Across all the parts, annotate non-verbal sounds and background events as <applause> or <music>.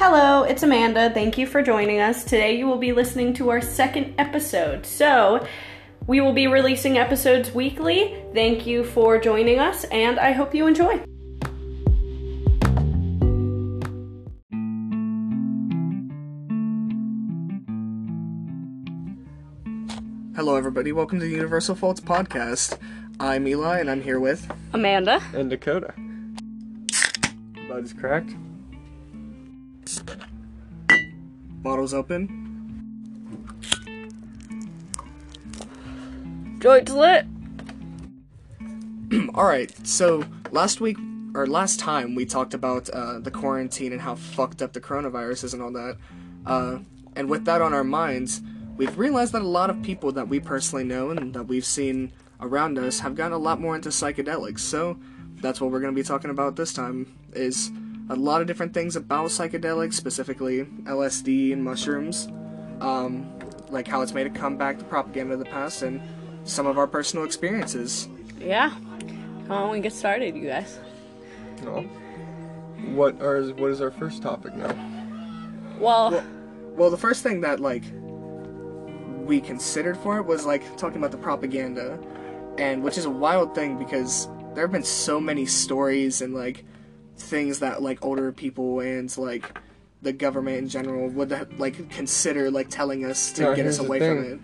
Hello, it's Amanda. Thank you for joining us. Today you will be listening to our second episode. So, we will be releasing episodes weekly. Thank you for joining us, and I hope you enjoy. Hello, everybody. Welcome to the Universal Faults Podcast. I'm Eli, and I'm here with. Amanda. and Dakota. Bud's is cracked. Bottles open. Joint's lit. <clears throat> All right. So last week or last time we talked about uh, the quarantine and how fucked up the coronavirus is and all that. Uh, and with that on our minds, we've realized that a lot of people that we personally know and that we've seen around us have gotten a lot more into psychedelics. So that's what we're going to be talking about this time. Is a lot of different things about psychedelics, specifically LSD and mushrooms, um, like how it's made a comeback, the propaganda of the past, and some of our personal experiences. Yeah. Come on, we get started, you guys. No. What are what is our first topic now? Well, Well, the first thing that like we considered for it was like talking about the propaganda, and which is a wild thing because there have been so many stories and like things that like older people and like the government in general would like consider like telling us to No, get us away from it.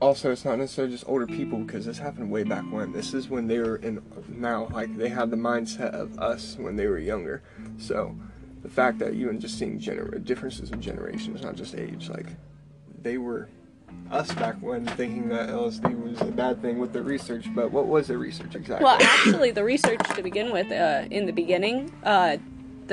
Also, it's not necessarily just older people because this happened way back when. This is when they were in now, like they had the mindset of us when they were younger. So, the fact that even just seeing gener- differences in generations, not just age, like they were us back when thinking that LSD was a bad thing with the research. But what was the research exactly? well, actually, the research to begin with, uh, in the beginning, uh,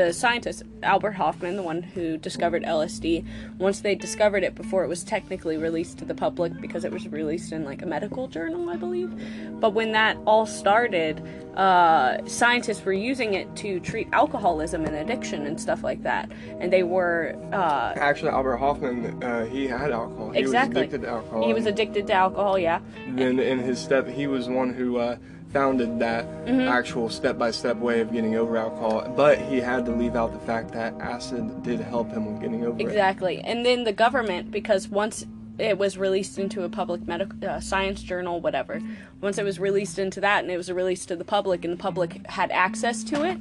the scientist Albert Hofmann, the one who discovered LSD, once they discovered it before it was technically released to the public because it was released in like a medical journal, I believe. But when that all started, uh, scientists were using it to treat alcoholism and addiction and stuff like that, and they were. Uh, Actually, Albert Hofmann, uh, he had alcohol. He Exactly. was addicted to alcohol. he was and- addicted to alcohol, yeah. then in his step he was one who uh, founded that Mm-hmm. actual step-by-step way of getting over alcohol but he had to leave out the fact that acid did help him with getting over it Exactly. And then the government, because once it was released into a public medical uh, science journal, whatever, once it was released into that and it was released to the public and the public had access to it,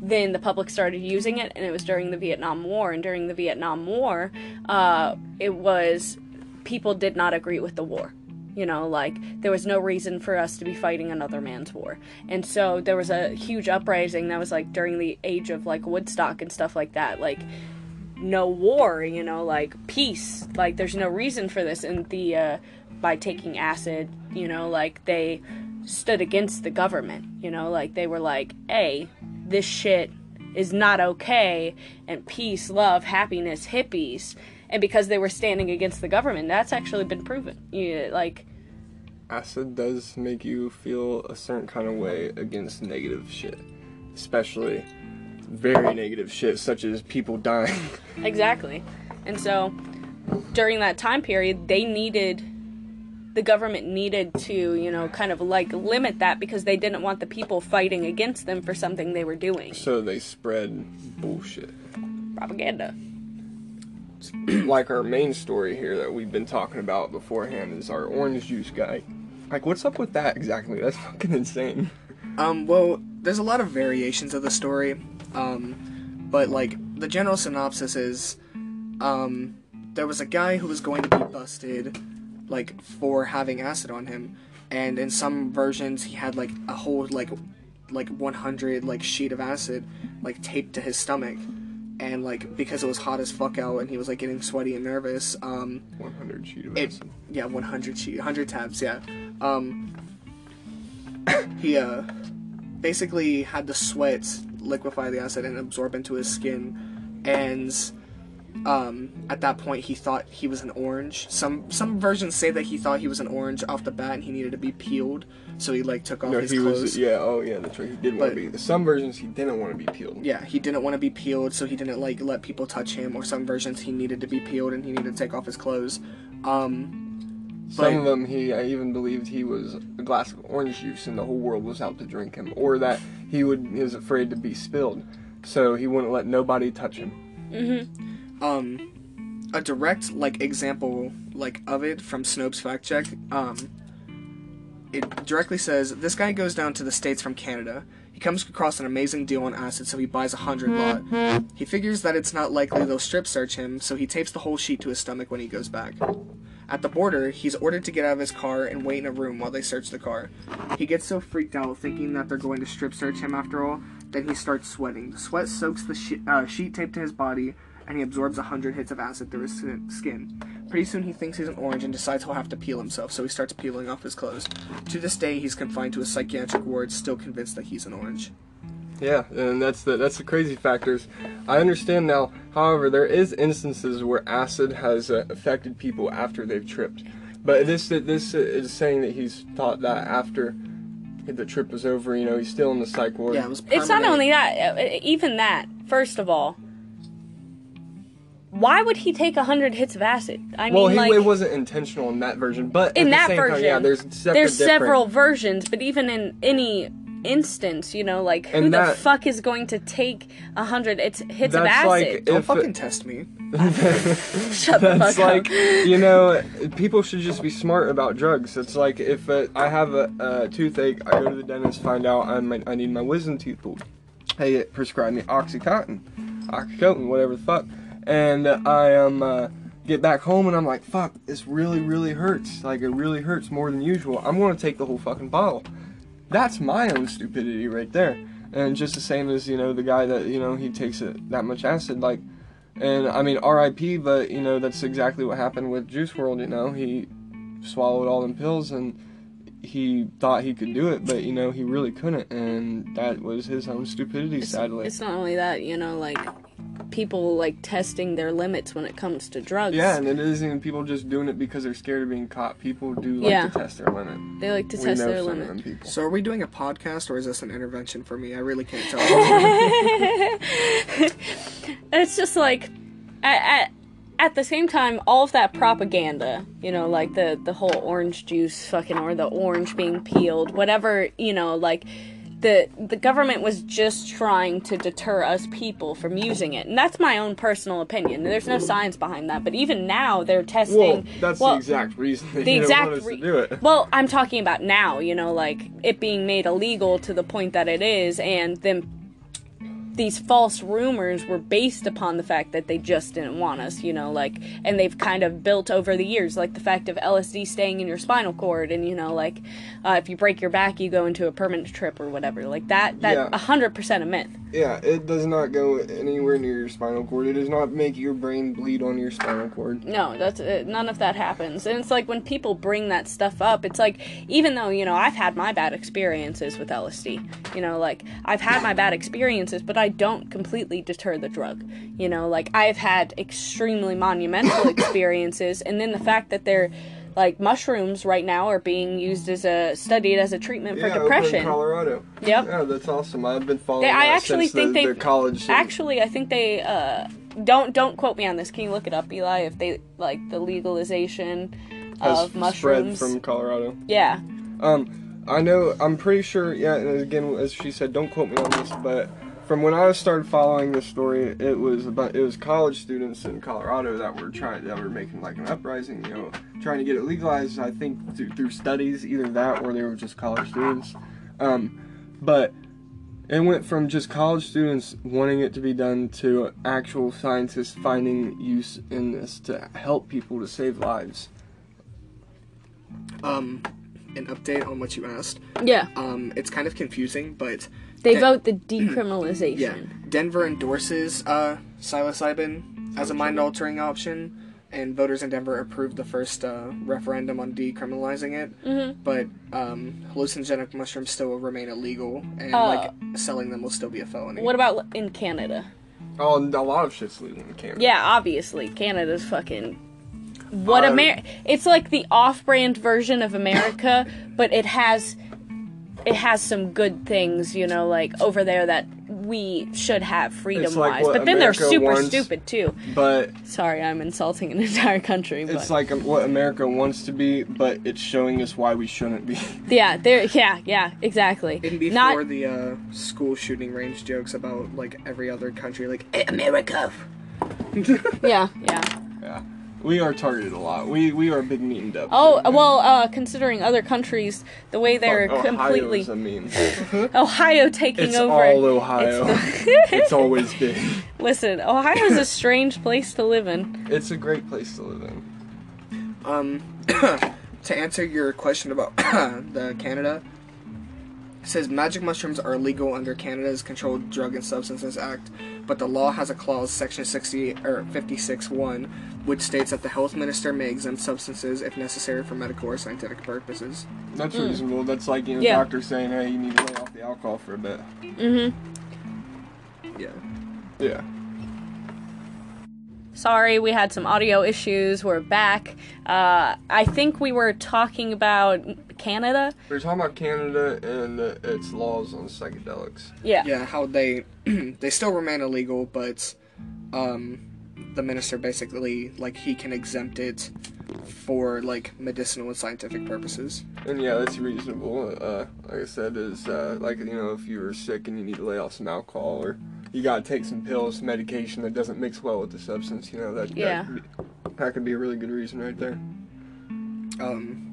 then the public started using it, and it was during the Vietnam War. And during the Vietnam War, uh, it was people did not agree with the war. You know, like there was no reason for us to be fighting another man's war. And so there was a huge uprising that was like during the age of like Woodstock and stuff like that. Like no war, you know, like peace. Like there's no reason for this. And the uh, by taking acid, you know, like they stood against the government. You know, like they were like, "Hey, this shit is not okay." And peace, love, happiness, hippies. And because they were standing against the government, that's actually been proven. You like, acid does make you feel a certain kind of way against negative shit especially very negative shit such as people dying <laughs> Exactly. And so during that time period, they needed the government needed to, you know, kind of like limit that because they didn't want the people fighting against them for something they were doing. so they spread bullshit Propaganda. <clears throat> like our main story here that we've been talking about beforehand is our orange juice guy. Like what's up with that exactly? That's <laughs> fucking insane. Um, well, there's a lot of variations of the story, um, but like the general synopsis is, um, there was a guy who was going to be busted, like for having acid on him, and in some versions he had like a whole like, like 100 like sheet of acid, like taped to his stomach, and like because it was hot as fuck out and he was like getting sweaty and nervous, um, 100 sheet of it acid. yeah 100 sheet 100 tabs yeah um <coughs> he uh basically had the sweat liquefy the acid and absorb into his skin and um at that point he thought he was an orange some some versions say that he thought he was an orange off the bat and he needed to be peeled so he like took off No, his he clothes was. Yeah. Oh, yeah. That's right. He did want to be. Some versions he didn't want to be peeled. yeah, he didn't want to be peeled, so he didn't like let people touch him. Or some versions he needed to be peeled and he needed to take off his clothes. Um, Some but- of them, he I even believed he was a glass of orange juice, and the whole world was out to drink him, or that he would he was afraid to be spilled, so he wouldn't let nobody touch him. Mm-hmm. Um, a direct like example like of it from Snopes fact check. Um, it directly says this guy goes down to the states from Canada. He comes across an amazing deal on acid, so he buys a hundred lot. He figures that it's not likely they'll strip search him, so he tapes the whole sheet to his stomach when he goes back. At the border, he's ordered to get out of his car and wait in a room while they search the car. He gets so freaked out, thinking that they're going to strip search him after all, that he starts sweating. The sweat soaks the she- uh, sheet tape to his body, and he absorbs a hundred hits of acid through his skin- skin. Pretty soon, he thinks he's an orange and decides he'll have to peel himself, so he starts peeling off his clothes. To this day, he's confined to a psychiatric ward, still convinced that he's an orange. Yeah, and that's the that's the crazy factors. I understand now. However, there is instances where acid has uh, affected people after they've tripped, but this this is saying that he's thought that after the trip was over. You know, he's still in the psych ward. Yeah, it was. It's not only that, uh, even that. First of all, why would he take a hundred hits of acid? I well, mean, he, like it wasn't intentional in that version, but in at the that same version, time, yeah, there's separate there's different- several versions, but even in any instance, you know, like who And the that- fuck is going to take a hundred it's hits of acid? like Don't if fucking test me. <laughs> Shut the That's fuck like up. you know, people should just be smart about drugs. It's like if uh, I have a, a toothache, I go to the dentist, find out I might, I need my wisdom teeth pulled. They prescribe me OxyContin, OxyContin, whatever the fuck, and I um uh, get back home and I'm like, fuck, this really really hurts. Like it really hurts more than usual. I'm gonna take the whole fucking bottle. That's my own stupidity right there. And just the same as you know the guy that you know he takes it that much acid like. And I mean, R.I.P. But you know, that's exactly what happened with Juice WRLD. You know, he swallowed all them pills and he thought he could do it, but you know, he really couldn't, and that was his own stupidity. sadly, It's not only that, you know, like people like testing their limits when it comes to drugs. yeah, and it isn't even people just doing it because they're scared of being caught. People do like Yeah. to test their limit. they like to we test know their some limit. of them people. So, are we doing a podcast or is this an intervention for me? I really can't tell. <laughs> it's just like at, at at the same time all of that propaganda you know like the the whole orange juice fucking or the orange being peeled whatever you know like the the government was just trying to deter us people from using it. And that's my own personal opinion. There's no science behind that. But even now they're testing Well, that's well, the exact reason they the exact want us re- to do it. <laughs> Well, I'm talking about now, you know, like it being made illegal to the point that it is, and then these false rumors were based upon the fact that they just didn't want us, you know, like, and they've kind of built over the years, like the fact of LSD staying in your spinal cord, and you know, like, uh, if you break your back, you go into a permanent trip or whatever, like that. That Yeah. hundred percent a myth. Yeah, it does not go anywhere near your spinal cord. It does not make your brain bleed on your spinal cord. No, that's uh, none of that happens. And it's like when people bring that stuff up, it's like even though, you know, I've had my bad experiences with LSD. You know, like I've had my bad experiences, but I don't completely deter the drug. You know, like I've had extremely monumental experiences and then the fact that they're like mushrooms right now are being used as a studied as a treatment for yeah, in depression. Colorado. Yep. Yeah, that's awesome. I've been following They- I actually think the, they the college. Actually, I think they uh don't don't quote me on this. Can you look it up, Eli? If they like the legalization of mushrooms. spread from Colorado. Yeah. Um, I know. I'm pretty sure. Yeah, and again, as she said, don't quote me on this, but from when I started following this story, it was about it was college students in Colorado that were trying that were making like an uprising, you know, trying to get it legalized. I think through, through studies, either that or they were just college students. Um, but it went from just college students wanting it to be done to actual scientists finding use in this to help people to save lives. um, an update on what you asked. Yeah. Um, it's kind of confusing, but They Den- vote the decriminalization. Yeah, Denver endorses uh, psilocybin as a mind-altering option, and voters in Denver approved the first uh, referendum on decriminalizing it. Mm-hmm. But um, hallucinogenic mushrooms still will remain illegal, and Uh, like selling them will still be a felony. What about in Canada? Oh, and a lot of shit's legal in Canada. Yeah, obviously Canada's fucking what Uh, Amer It's like the off-brand version of America, but it has it has some good things, you know, like over there that we should have freedom like wise. but then they're super wants- stupid too. But Sorry, I'm insulting an <laughs> entire country, but it's like um, what America wants to be, but it's showing us why we shouldn't be. <laughs> yeah, there yeah, yeah, exactly. And before Not the uh, school shooting range jokes about like every other country, like "Eh, America, Yeah, yeah. yeah, we are targeted a lot. We we are a big meat up. Oh well, uh, considering other countries, the way they're Fuck, completely Ohio's a meme. <laughs> Ohio taking It's over. all Ohio. It's <laughs> It's always been. Listen, Ohio's a strange place to live in. It's a great place to live in. Um, <coughs> to answer your question about <coughs> the Canada, it says magic mushrooms are illegal under Canada's Controlled Drug and Substances Act, but the law has a clause, section 60 or 56.1, which states that the health minister may exempt substances if necessary for medical or scientific purposes. That's reasonable. That's like you know, Mm. Yeah. doctor saying, "Hey, you need to lay off the alcohol for a bit." Mm-hmm. Yeah. Yeah. Sorry, we had some audio issues. We're back. Uh, I think we were talking about Canada. We're talking about Canada and uh, its laws on psychedelics. Yeah. Yeah, how they <clears throat> they still remain illegal, but um, the minister basically like he can exempt it for like medicinal and scientific purposes. And yeah, that's reasonable. Uh, like I said, is uh, like you know, if you're sick and you need to lay off some alcohol, or you gotta take some pills, some medication that doesn't mix well with the substance, you know, that Yeah. that, that could be a really good reason right there. Um,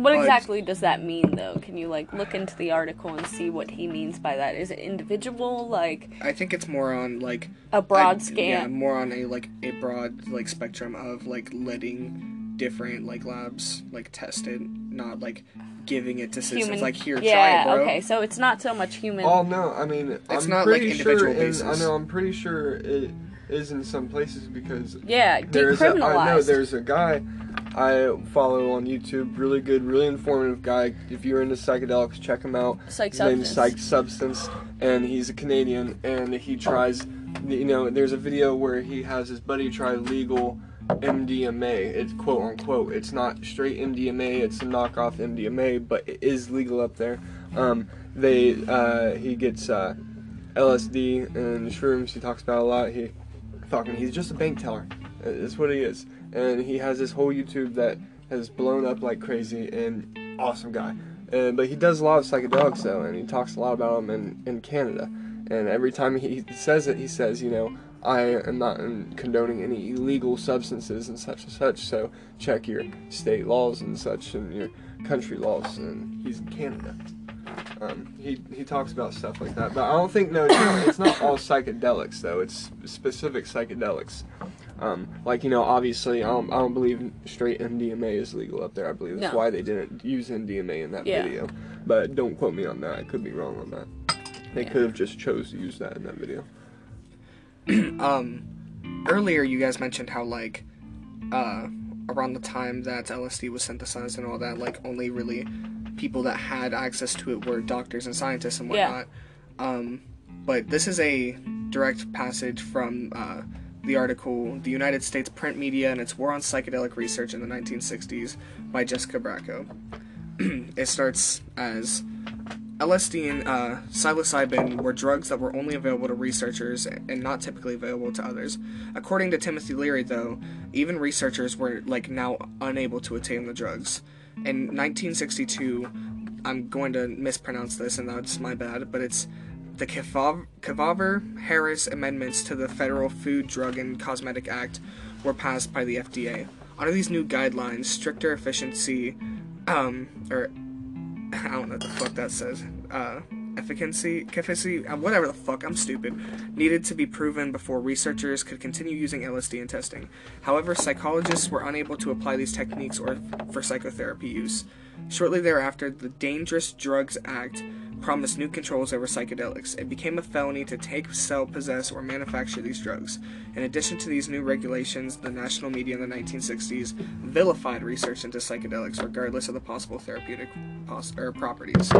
What But- exactly does that mean, though? Can you like look into the article and see what he means by that? Is it individual, like I think it's more on like a broad I- scan? Yeah, more on a like a broad like spectrum of like letting different like labs like test it, not like giving it to citizens. Human. Like here, yeah. try it, bro. okay, so it's not so much human. Oh no, I mean, It's I'm not, like, pretty individual sure. in- basis. I know, I'm pretty sure it is in some places because yeah, There's a, I know there's a guy I follow on YouTube, really good, really informative guy. If you're into psychedelics, check him out. Psych His name's Substance. Psych Substance, and he's a Canadian, and he tries. You know, there's a video where he has his buddy try legal MDMA. It's quote unquote. It's not straight MDMA. It's a knockoff MDMA, but it is legal up there. Um, they uh, he gets uh, LSD and shrooms. He talks about a lot. He fucking he's just a bank teller. That's what he is. And he has this whole YouTube that has blown up like crazy and awesome guy. And but he does a lot of psychedelics though, and he talks a lot about them in, in Canada. And every time he says it, he says, you know, I am not condoning any illegal substances and such and such. So check your state laws and such and your country laws. And he's in Canada. Um, he he talks about stuff like that, but I don't think no, it's not, it's not all psychedelics though. It's specific psychedelics. Um, like you know, obviously, I don't, I don't believe straight MDMA is legal up there. I believe that's No. why they didn't use MDMA in that Yeah. video. But don't quote me on that. I could be wrong on that. They Yeah. could have just chose to use that in that video. <clears throat> Um, earlier you guys mentioned how like, uh, around the time that LSD was synthesized and all that, like only really people that had access to it were doctors and scientists and whatnot. Yeah. whatnot. Um, but this is a direct passage from uh, the article "The United States Print Media and Its War on Psychedelic Research in the 1960s" by Jessica Bracco. <clears throat> it starts as LSD and uh, psilocybin were drugs that were only available to researchers and not typically available to others. According to Timothy Leary, though, even researchers were like now unable to attain the drugs. In 1962, I'm going to mispronounce this, and that's my bad, but it's the Kavaver-Harris amendments to the Federal Food, Drug, and Cosmetic Act were passed by the FDA. Under these new guidelines, stricter efficiency, um, or <laughs> I don't know what the fuck that says. Uh, efficacy, efficacy, uh, whatever the fuck. I'm stupid. Needed to be proven before researchers could continue using LSD in testing. However, psychologists were unable to apply these techniques or for psychotherapy use. Shortly thereafter, the Dangerous Drugs Act promised new controls over psychedelics. It became a felony to take, sell, possess, or manufacture these drugs. In addition to these new regulations, the national media in the 1960s vilified research into psychedelics, regardless of the possible therapeutic pos- properties.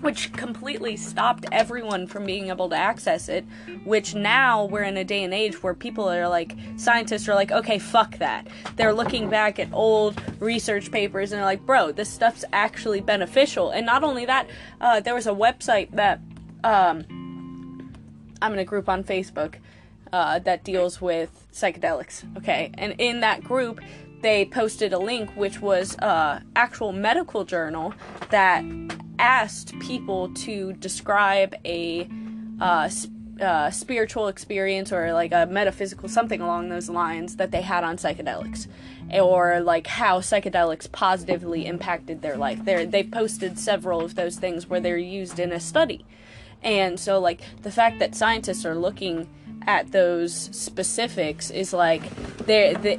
which completely stopped everyone from being able to access it which now we're in a day and age where people are like scientists are like okay fuck that they're looking back at old research papers and they're like bro this stuff's actually beneficial. And not only that uh, there was a website that um, i'm in a group on facebook uh, that deals with psychedelics okay? And in that group they posted a link which was uh, actual medical journal that asked people to describe a uh, s- uh, spiritual experience or like a metaphysical something along those lines that they had on psychedelics or like how psychedelics positively impacted their life. They they've posted several of those things where they're used in a study. And so like the fact that scientists are looking at those specifics is like they're the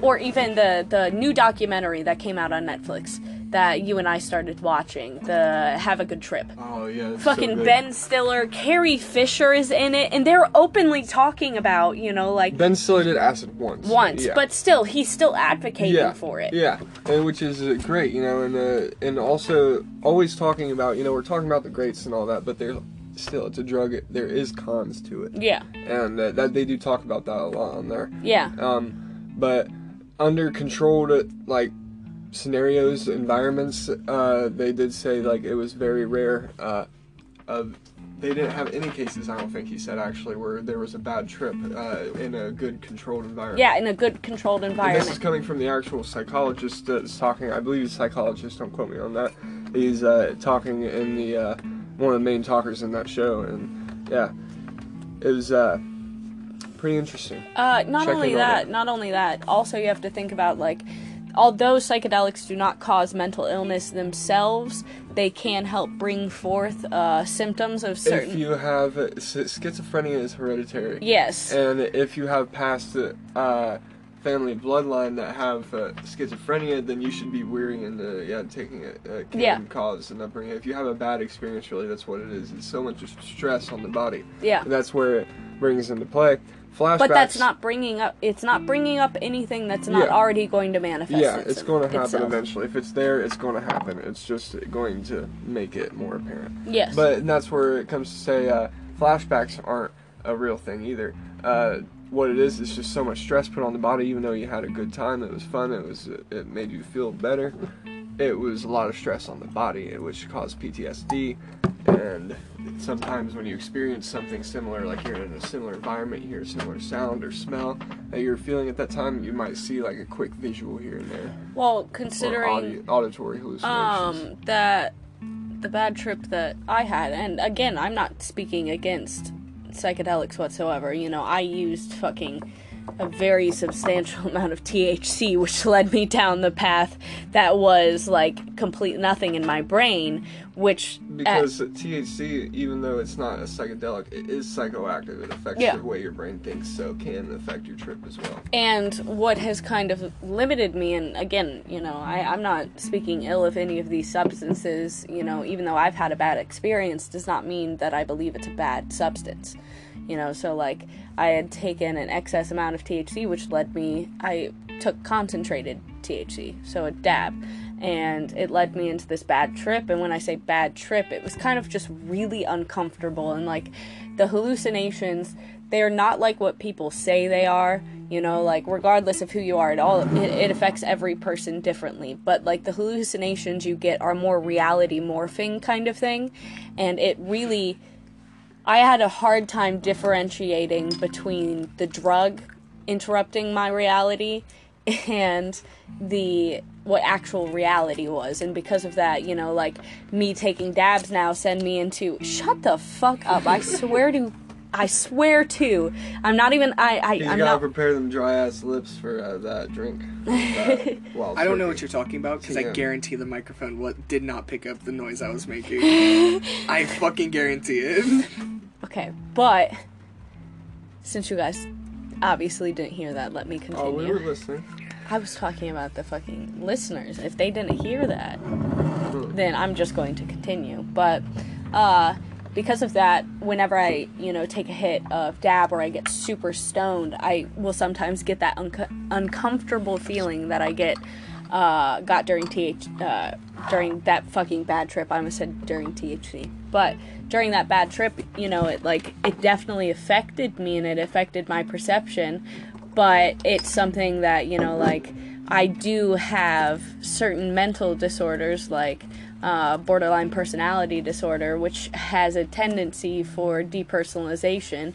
or even the the new documentary that came out on Netflix that you and I started watching, the Have a Good Trip. Oh yeah. it's so Fucking. Ben Stiller, Carrie Fisher is in it, and they're openly talking about, you know, like Ben Stiller did acid once. once, Yeah. but still, he's still advocating yeah, for it. Yeah, and which is uh, great, you know, and uh, and also always talking about, you know, we're talking about the greats and all that, but there's still it's a drug. There is cons to it, Yeah, and uh, that they do talk about that a lot on there. yeah, Um, but under controlled like scenarios, environments, uh, they did say like it was very rare. Uh, of they didn't have any cases. I don't think he said actually where there was a bad trip uh, in a good controlled environment. yeah, in a good controlled And this is coming from the actual psychologist that's talking. I believe he's a psychologist. Don't quote me on that. He's uh, talking in the uh, one of the main talkers in that show, and yeah, it was uh, pretty interesting. Uh, not Check only in on that, not only that. Also, you have to think about like, although psychedelics do not cause mental illness themselves, they can help bring forth uh, symptoms of certain. If you have schizophrenia is hereditary, yes. and if you have past uh, family bloodline that have uh, schizophrenia, then you should be weary and uh, yeah, taking it uh, can Yeah. cause an upbringing. If you have a bad experience, really, that's what it is. It's so much stress on the body. yeah. And that's where it brings into play. Flashbacks. But that's not bringing up. It's not bringing up anything that's not Yeah. already going to manifest. Yeah, it's going to happen itself. eventually. If it's there, it's going to happen. It's just going to make it more apparent. Yes. But that's where it comes to say uh, flashbacks aren't a real thing either. Uh, what it is is just so much stress put on the body. Even though you had a good time, it was fun. It was it made you feel better. It was a lot of stress on the body, which caused PTSD. And sometimes when you experience something similar, like you're in a similar environment, you hear a similar sound or smell that you're feeling at that time, you might see like a quick visual here and there, well, considering audi- auditory hallucinations. um that the bad trip that I had, and again, I'm not speaking against psychedelics whatsoever. You know, I used fucking a very substantial <laughs> amount of THC, which led me down the path that was like complete nothing in my brain, which at- Because THC, even though it's not a psychedelic, it is psychoactive. It affects Yeah. the way your brain thinks, so can affect your trip as well. and what has kind of limited me and again you know I, i'm not speaking ill of any of these substances you know even though i've had a bad experience does not mean that i believe it's a bad substance you know so like i had taken an excess amount of thc which led me i took concentrated thc so a dab. And it led me into this bad trip and when i say bad trip it was kind of just really uncomfortable and like the hallucinations they're not like what people say they are you know like regardless of who you are at all it, it affects every person differently. But like the hallucinations you get are more reality morphing kind of thing and it really i had a hard time differentiating between the drug interrupting my reality and the what actual reality was. And because of that you know like me taking dabs now send me into shut the fuck up. I swear to i swear to i'm not even i, I You i'm gotta not prepare them dry ass lips for uh, that drink. <laughs> That wild I don't know what you're talking about because I guarantee the microphone what did not pick up the noise I was making. <laughs> I fucking guarantee it. okay but since you guys obviously didn't hear that let me continue Oh, we were listening. I was talking about the fucking listeners. If they didn't hear that, then I'm just going to continue. But uh, because of that, whenever I, you know, take a hit of dab or I get super stoned, I will sometimes get that unco- uncomfortable feeling that I get uh, got during th uh, during that fucking bad trip. I almost said during THC, but during that bad trip, you know, it like it definitely affected me and it affected my perception. But it's something that you know, like I do have certain mental disorders, like uh, borderline personality disorder, which has a tendency for depersonalization,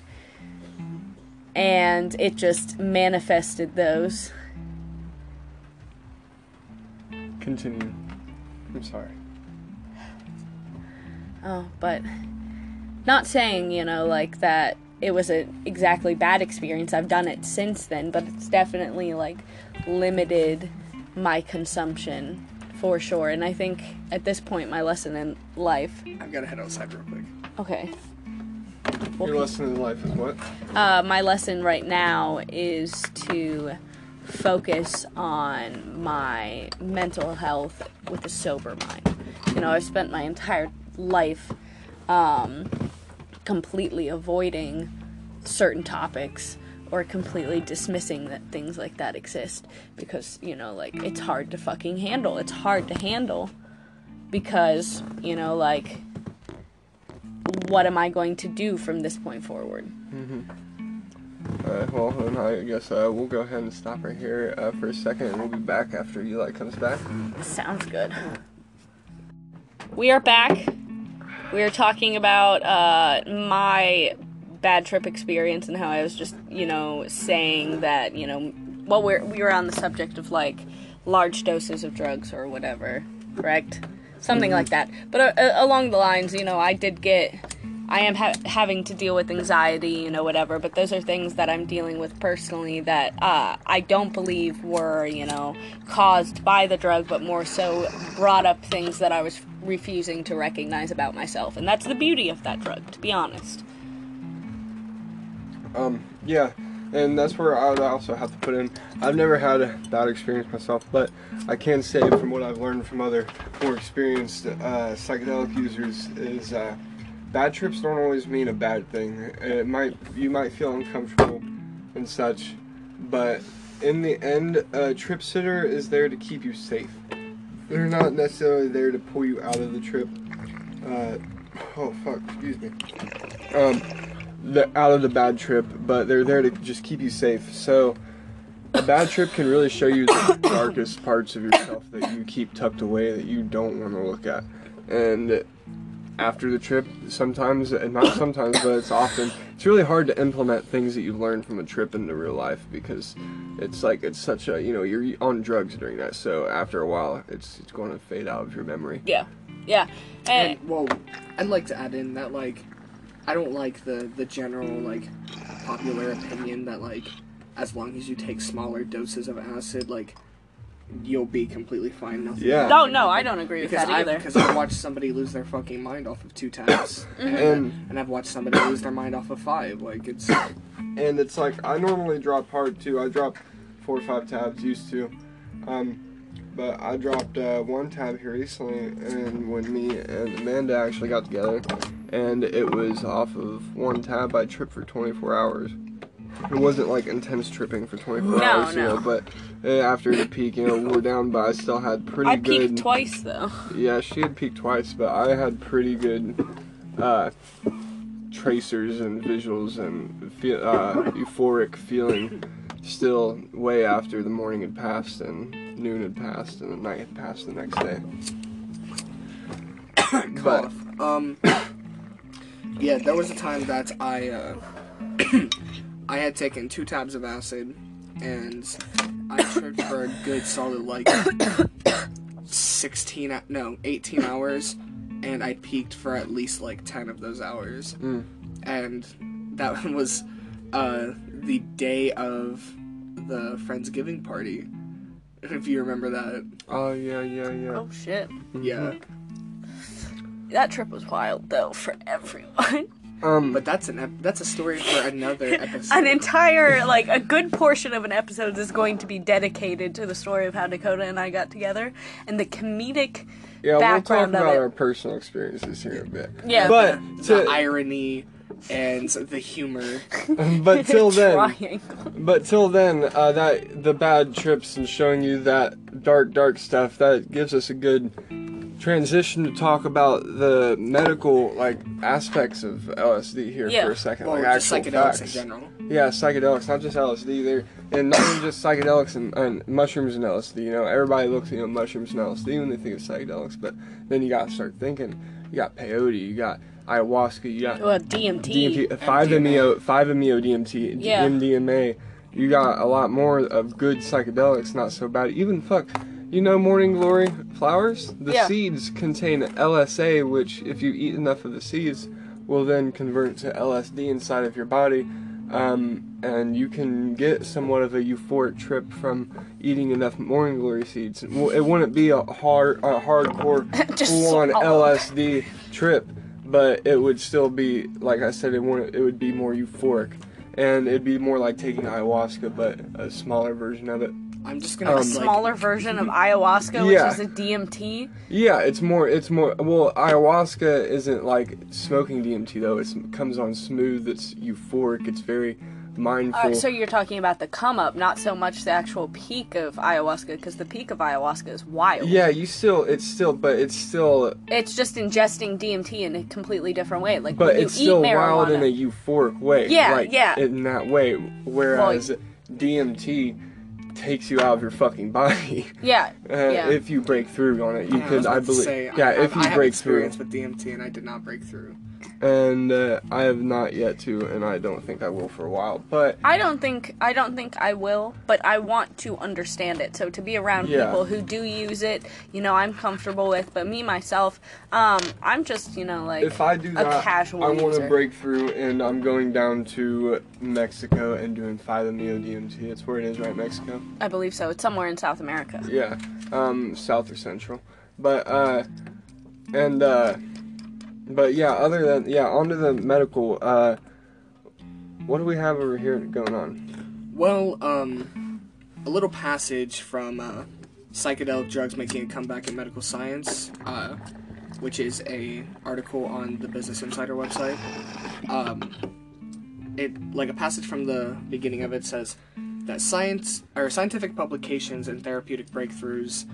and it just manifested those. Continue. I'm sorry. Oh, but not saying you know like that it was a exactly bad experience. I've done it since then, but it's definitely like limited my consumption for sure. And I think at this point, my lesson in life. I've got to head outside real quick. Okay. Your lesson in life is what? Uh, my lesson right now is to focus on my mental health with a sober mind. You know, I've spent my entire life um, completely avoiding certain topics or completely dismissing that things like that exist because, you know, like it's hard to fucking handle. It's hard to handle because, you know, like what am I going to do from this point forward? Mm-hmm. Alright, well, then I guess uh, we'll go ahead and stop right here uh, for a second, and we'll be back after Eli comes back. Sounds good. We are back. We are talking about uh, my bad trip experience and how I was just, you know, saying that, you know, well, we're, we were on the subject of like large doses of drugs or whatever, correct? Something like that. But uh, uh, along the lines, you know, I did get, I am ha- having to deal with anxiety, you know, whatever. But those are things that I'm dealing with personally that uh, I don't believe were, you know, caused by the drug, but more so brought up things that I was refusing to recognize about myself. And that's the beauty of that drug, to be honest. Um, yeah, and that's where I would also have to put in. I've never had a bad experience myself, but I can say from what I've learned from other more experienced uh, psychedelic users is uh, bad trips don't always mean a bad thing. It might you might feel uncomfortable and such, but in the end, a trip sitter is there to keep you safe. They're not necessarily there to pull you out of the trip. Uh, oh fuck, excuse me. Um, the, out of the bad trip, but they're there to just keep you safe. So a bad trip can really show you the <coughs> darkest parts of yourself that you keep tucked away that you don't want to look at. And after the trip, sometimes, and not sometimes, but it's often, it's really hard to implement things that you learned from a trip into real life because it's like, it's such a, you know, you're on drugs during that. So after a while, it's, it's going to fade out of your memory. Yeah. Yeah. And, And well, I'd like to add in that like I don't like the the general like popular opinion that like as long as you take smaller doses of acid, like you'll be completely fine. Nothing. Yeah. no, no, I don't agree with Because that I've, either. because I've watched somebody lose their fucking mind off of two tabs, <coughs> and, And- and I've watched somebody lose their mind off of five. Like it's and it's like I normally drop hard too. I drop four or five tabs, used to, um, but I dropped uh, one tab here recently, and when me and Amanda actually got together, and it was off of one tab. I tripped for 24 hours. It wasn't like intense tripping for 24 No, hours, you know, but uh, after the peak, you know, we were down, but I still had pretty I good. I peaked twice though. Yeah, she had peaked twice, but I had pretty good uh, tracers and visuals and fe- uh, euphoric feeling still way after the morning had passed and noon had passed and the night had passed the next day. <coughs> But. Um, yeah, there was a time that I uh, <clears throat> I had taken two tabs of acid, and I tripped for a good solid like sixteen, no, eighteen hours, and I peaked for at least like ten of those hours, Mm. and that <laughs> was uh, the day of the friendsgiving party. If you remember that, oh yeah, yeah, yeah. Oh shit. yeah. That trip was wild though for everyone. <laughs> Um, But that's an ep- that's a story for another <laughs> episode. An entire like a good portion of an episode is going to be dedicated to the story of how Dakota and I got together and the comedic yeah, we'll talk about our personal experiences here a bit. Yeah. but the to, irony and the humor. <laughs> but till then, triangle. But till then, uh, that the bad trips and showing you that dark, dark stuff that gives us a good transition to talk about the medical like aspects of LSD here Yeah. for a second, Well, like just actual psychedelics facts. in general. Yeah, psychedelics, not just LSD. They're and not even just psychedelics and, and mushrooms and LSD. You know, everybody looks at you know mushrooms and LSD when they think of psychedelics, but then you got to start thinking. You got peyote, you got ayahuasca, you got Well, DMT. DMT, five MEO, five MEO DMT, Yeah. MDMA. You got a lot more of good psychedelics, not so bad. Even fuck, you know, morning glory flowers. The Yeah. seeds contain LSA, which, if you eat enough of the seeds, will then convert to LSD inside of your body, um, and you can get somewhat of a euphoric trip from eating enough morning glory seeds. It wouldn't be a hard, a hardcore, <laughs> full-on. LSD trip, but it would still be, like I said, it wouldn't, it would be more euphoric, and it'd be more like taking ayahuasca, but a smaller version of it. I'm just gonna Um, like, Smaller version of ayahuasca, which Yeah. is a DMT. Yeah, it's more. It's more. Well, ayahuasca isn't like smoking DMT though. It's, it comes on smooth. It's euphoric. It's very mindful. Uh, so you're talking about the come up, not so much the actual peak of ayahuasca, because the peak of ayahuasca is wild. yeah, you still. It's still. But it's still. It's just ingesting DMT in a completely different way. Like But when you it's eat still marijuana. wild in a euphoric way. Yeah, like, yeah. In that way, whereas DMT takes you out of your fucking body. <laughs> yeah, Uh, yeah. If you break through on it, you Yeah, could. was I, believe. say, yeah, I, if I, you I have break through. experience with DMT and I did not break through. And uh, I have not yet to, and I don't think I will for a while. But I don't think I don't think I will, but I want to understand it. So to be around Yeah. people who do use it, you know, I'm comfortable with. But me myself, um, I'm just you know like if I do that, casual I want to break through, and I'm going down to Mexico and doing 5-MeO DMT. It's where it is, right? Mexico. I believe so. It's somewhere in South America. Yeah, um, South or Central. But uh, and uh, but yeah. Other than yeah, onto the medical. Uh, what do we have over here going on? Well, um, a little passage from uh, psychedelic drugs making a comeback in medical science, uh, which is a article on the Business Insider website. Um, it like a passage from the beginning of it says that science or scientific publications and therapeutic breakthroughs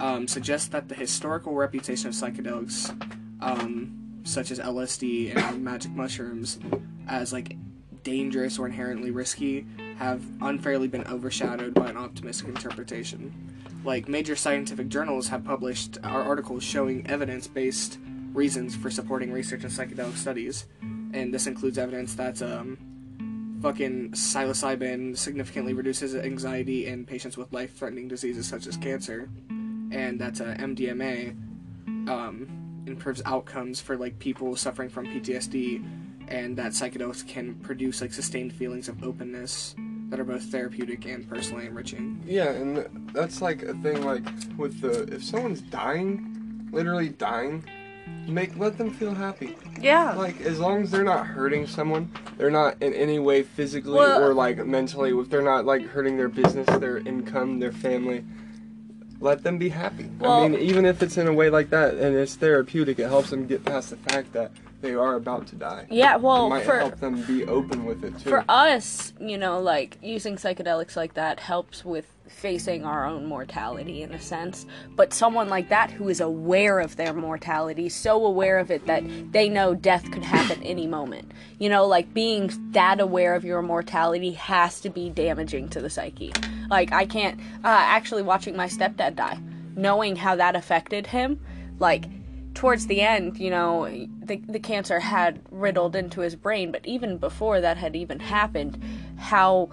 um, suggest that the historical reputation of psychedelics, um, such as LSD and magic mushrooms, as like dangerous or inherently risky, have unfairly been overshadowed by an optimistic interpretation. Like major scientific journals have published our articles showing evidence-based reasons for supporting research in psychedelic studies, and this includes evidence that um, fucking psilocybin significantly reduces anxiety in patients with life-threatening diseases such as cancer, and that uh, MDMA um, improves outcomes for like people suffering from PTSD, and that psychedelics can produce like sustained feelings of openness that are both therapeutic and personally enriching. Yeah, and that's like a thing. Like with the if someone's dying, literally dying, make let them feel happy. Yeah. Like as long as they're not hurting someone, they're not in any way physically Well- or like mentally. If they're not like hurting their business, their income, their family, let them be happy. Well- I mean, even if it's in a way like that and it's therapeutic, it helps them get past the fact that they are about to die. Yeah. it Well, might for help them be open with it too. for us, you know, like using psychedelics like that helps with facing our own mortality in a sense. But someone like that who is aware of their mortality, so aware of it that they know death could happen any moment. You know, like being that aware of your mortality has to be damaging to the psyche. Like I can't uh, actually watching my stepdad die, knowing how that affected him, like towards the end, you know, the, the cancer had riddled into his brain, but even before that had even happened, how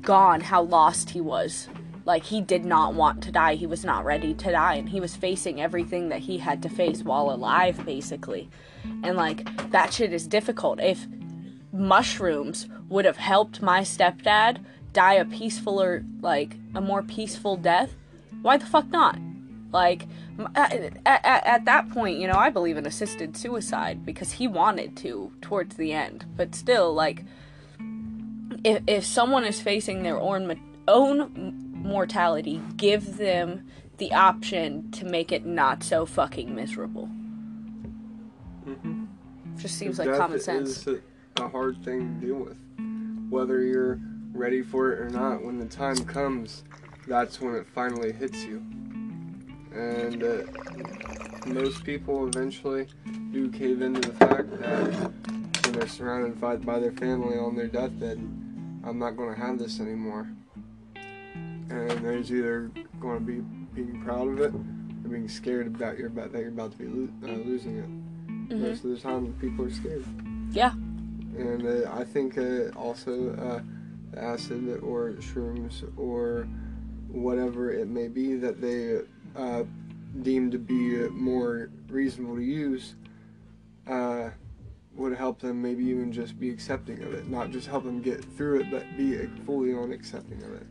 gone, how lost he was. Like, he did not want to die. He was not ready to die, and he was facing everything that he had to face while alive, basically. And, like, that shit is difficult. If mushrooms would have helped my stepdad die a peacefuler, like, a more peaceful death, why the fuck not? Like, at, at, at that point, you know, I believe in assisted suicide because he wanted to towards the end. But still, like, if, if someone is facing their own, own mortality, give them the option to make it not so fucking miserable. Mhm. Just seems like Death common sense. is a, hard thing to deal with. Whether you're ready for it or not, when the time comes, that's when it finally hits you. And uh, most people eventually do cave into the fact that when they're surrounded by, by their family on their deathbed, I'm not going to have this anymore. And there's either going to be being proud of it or being scared about your about that you're about to be lo- uh, losing it. Mhm. Most of the time, people are scared. Yeah. And uh, I think uh, also uh, the acid or shrooms or whatever it may be that they uh, deem to be more reasonable to use uh, would help them maybe even just be accepting of it. Not just help them get through it, but be fully on accepting of it.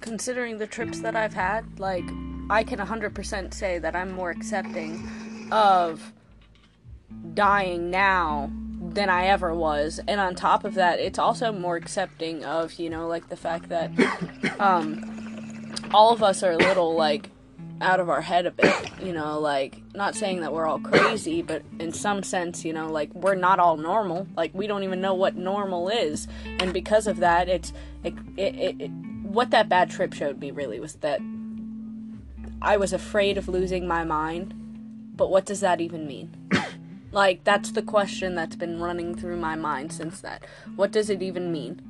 Considering the trips that I've had, like I can 100% say that I'm more accepting of dying now than I ever was. And on top of that, it's also more accepting of, you know, like the fact that <coughs> um all of us are a little like out of our head a bit, you know, like not saying that we're all crazy, but in some sense, you know, like we're not all normal. Like we don't even know what normal is. And because of that, it's it, it, it, what that bad trip showed me really was that I was afraid of losing my mind. But what does that even mean? <laughs> like that's the question that's been running through my mind since that. What does it even mean?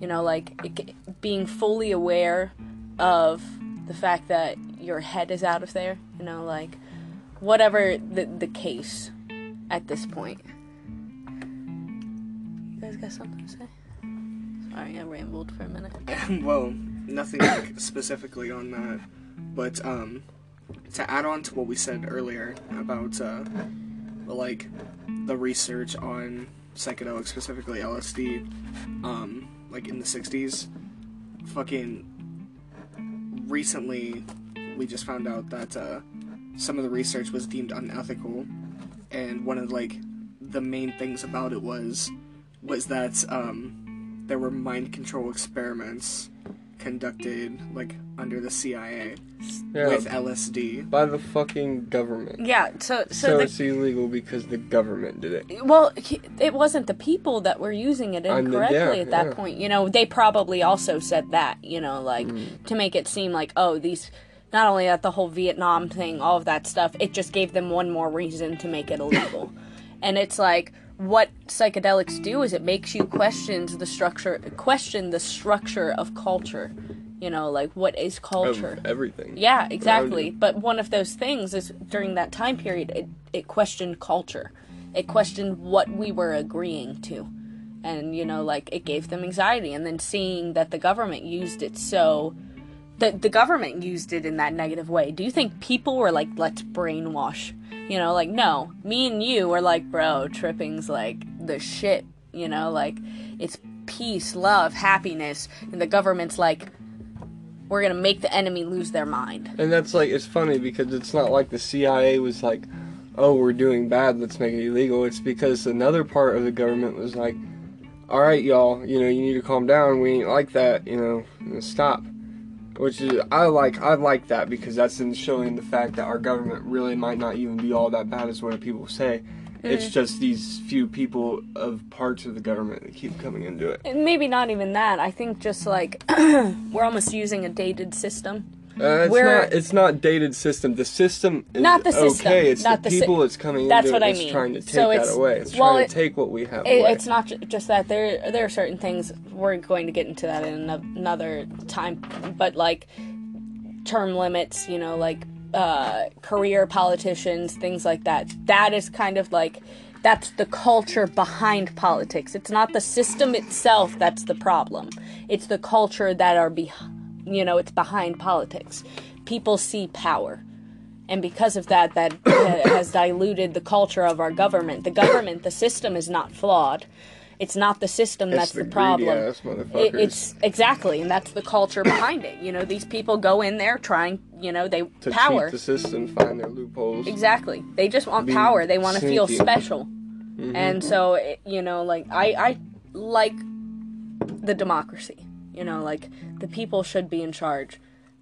You know, like it, being fully aware of the fact that your head is out of there, you know, like whatever the the case at this point. You guys got something to say? Sorry, I rambled for a minute. <laughs> well, nothing like specifically on that, but um, to add on to what we said earlier about uh, like the research on psychedelics, specifically LSD, um, like in the '60s, fucking recently we just found out that uh, some of the research was deemed unethical, and one of like the main things about it was was that um, there were mind control experiments conducted like under the CIA Yeah, with LSD. by the fucking government. Yeah, so so, So, the it's illegal because the government did it. Well, it wasn't the people that were using it I know, incorrectly yeah, at that yeah. point. You know, they probably also said that, you know, like Mm. to make it seem like, oh, these, not only that, the whole Vietnam thing, all of that stuff, it just gave them one more reason to make it illegal. <laughs> and it's like, what psychedelics do is it makes you question the structure, question the structure of culture. You know, like what is Of culture? everything. Yeah, exactly. But one of those things is during that time period, it, it questioned culture. It questioned what we were agreeing to. And, you know, like it gave them anxiety. And then seeing that the government used it so. The, the government used it in that negative way. Do you think people were like, let's brainwash? You know, like, no. Me and you were like, bro, tripping's like the shit. You know, like it's peace, love, happiness. And the government's like, we're gonna make the enemy lose their mind. And that's like it's funny because it's not like the CIA was like, "Oh, we're doing bad, let's make it illegal." It's because another part of the government was like, "All right, y'all, you know, you need to calm down. We ain't like that, you know, stop." Which is I like I like that because that's in showing the fact that our government really might not even be all that bad as what people say. It's eh. just these few people of parts of the government that keep coming into it. And maybe not even that. I think just like <clears throat> we're almost using a dated system. Uh, it's We're- not. It's not dated system. The system is Not the system, okay. It's not the, the si- people that's coming That's into what it I that's mean. trying to take So that away. It's well, trying it- to take what we have It, away. it's not just that there there are certain things we're going to get into that in another time, but like term limits, you know, like uh, career politicians, things like that. That is kind of like that's the culture behind politics. It's not the system itself that's the problem. It's the culture that are be, you know, it's behind politics. People see power. And because of that, that <coughs> has diluted the culture of our government. The government, the system is not flawed. It's not the system It's that's the the, problem. It, it's exactly, and that's the culture behind it. You know, these people go in there trying, you know, they power. to power. cheat the system, find their loopholes. Exactly. They just want power. They want to feel special. Mm-hmm. And so, it, you know, like I I like the democracy. You know, like the people should be in charge.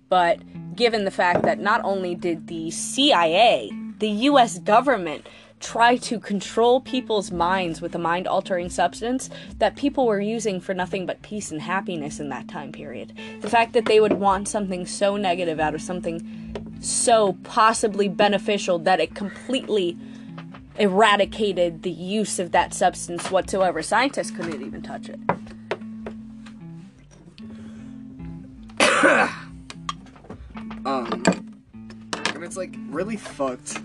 But given the fact that not only did the CIA, the US government try to control people's minds with a mind altering substance that people were using for nothing but peace and happiness in that time period. The fact that they would want something so negative out of something so possibly beneficial that it completely eradicated the use of that substance whatsoever. Scientists couldn't even touch it. <coughs> Um, and it's like really fucked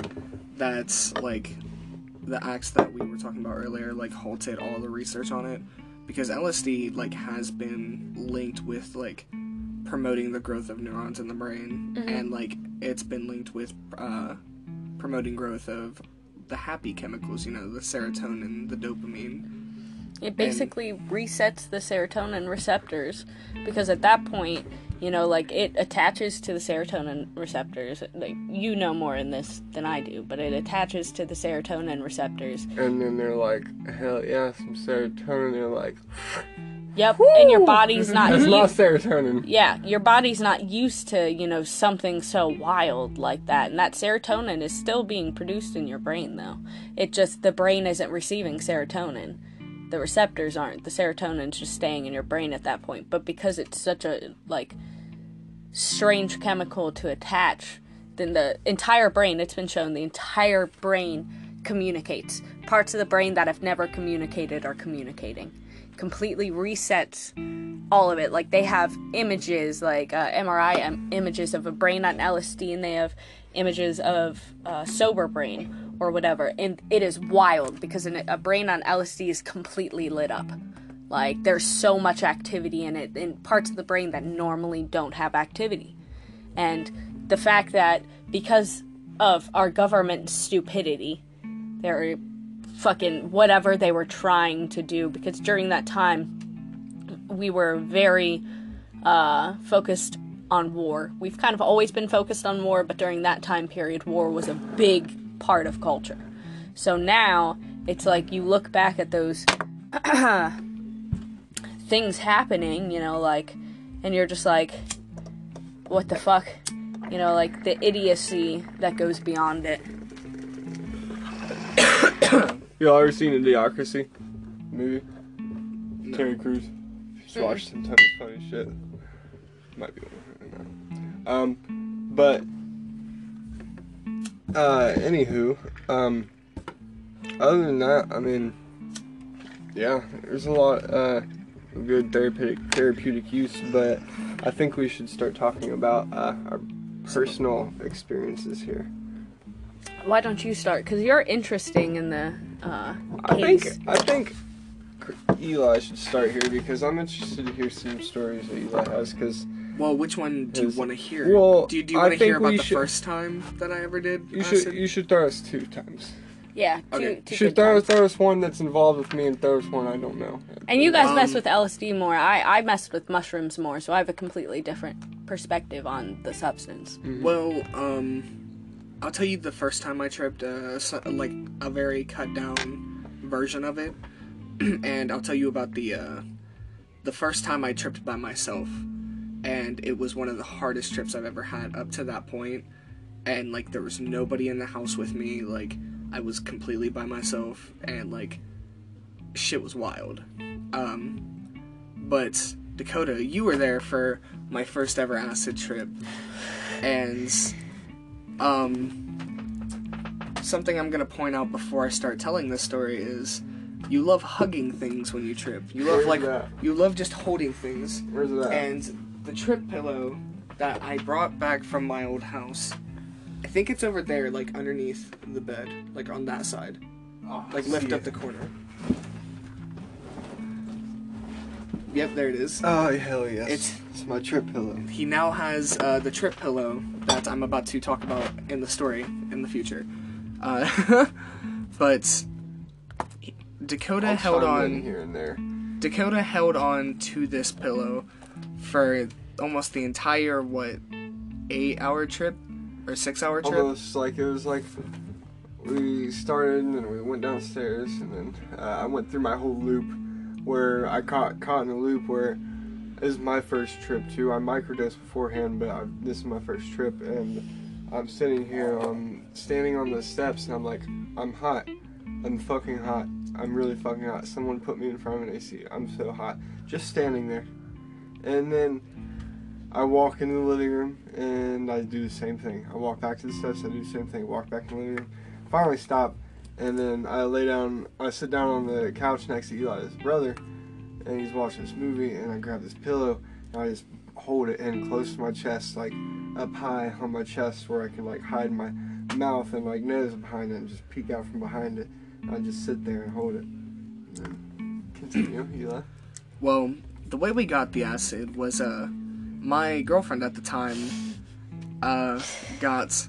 that like the acts that we were talking about earlier like halted all the research on it because LSD like has been linked with like promoting the growth of neurons in the brain and like it's been linked with uh promoting growth of the happy chemicals, you know, the serotonin, the dopamine. It basically resets the serotonin receptors because at that point, you know, like it attaches to the serotonin receptors. Like you know more in this than I do, but it attaches to the serotonin receptors. And then they're like, hell yeah, some serotonin. They're like, Yep, and your body's <laughs> not. it's not serotonin. yeah, your body's not used to, you know, something so wild like that. And that serotonin is still being produced in your brain, though. It just, the brain isn't receiving serotonin. The receptors aren't. The serotonin's just staying in your brain at that point. But because it's such a, like, strange chemical to attach, then the entire brain, it's been shown, the entire brain communicates. Parts of the brain that have never communicated are communicating. Completely resets all of it. Like they have images, like uh, MRI im- images of a brain on LSD, and they have images of uh, sober brain or whatever. And it is wild because a brain on LSD is completely lit up. Like there's so much activity in it, in parts of the brain that normally don't have activity. And the fact that because of our government stupidity, they're fucking whatever they were trying to do because during that time we were very uh, focused on war. We've kind of always been focused on war, but during that time period, war was a big part of culture. So now it's like you look back at those <clears throat> things happening, you know, like, and you're just like, what the fuck? You know, like the idiocy that goes beyond it. Y'all ever seen Idiocracy movie? Terry Crews. Just watched sometimes it's funny shit. Might be one. I don't. Um, but uh, anywho, um, other than that, I mean, yeah, there's a lot uh of good therapeutic therapeutic use, but I think we should start talking about uh, our personal experiences here. Why don't you start? Because you're interesting in the uh, I think I think Eli should start here because I'm interested to hear some stories that Eli has. Because Well, which one do you want to hear? Well, do you, do you I want to hear think about we the should- first time that I ever did? you should you should throw us two times. yeah, two, Okay. two You should throw, times. throw us one that's involved with me and throw us one I don't know. And you guys mess Um, with LSD more. I, I messed with mushrooms more, so I have a completely different perspective on the substance. Well, um, I'll tell you the first time I tripped, uh, so, like a very cut down version of it, <clears throat> and I'll tell you about the uh, the first time I tripped by myself, and it was one of the hardest trips I've ever had up to that point, and like there was nobody in the house with me, like I was completely by myself, and like shit was wild. Um, but Dakota, you were there for my first ever acid trip, and um, something I'm gonna point out before I start telling this story is you love hugging things when you trip. You love Where's like that? you love just holding things. Where's that? And the trip pillow that I brought back from my old house, I think it's over there, like underneath the bed, like on that side. Oh, Like lift up the corner. Yep, there it is. Oh hell yes! It's- it's my trip pillow. he now has uh, the trip pillow that I'm about to talk about in the story in the future. Uh, <laughs> but Dakota I'll held on. here and there. Dakota held on to this pillow for almost the entire what eight hour trip or six hour trip. Almost like it was like we started and then we went downstairs and then uh, I went through my whole loop where I caught caught in a loop where this is my first trip too. I microdosed beforehand, but I, this is my first trip and I'm sitting here, I'm standing on the steps and I'm like, I'm hot. I'm fucking hot. I'm really fucking hot. Someone put me in front of an AC. I'm so hot. Just standing there. And then I walk into the living room and I do the same thing. I walk back to the steps, I do the same thing, walk back in the living room, finally stop, and then I lay down, I sit down on the couch next to Eli's brother, and he's watching this movie, and I grab this pillow, and I just hold it in close to my chest, like up high on my chest where I can like hide my mouth and like nose behind it and just peek out from behind it. And I just sit there and hold it. And continue, Eli. Well, the way we got the acid was uh my girlfriend at the time uh got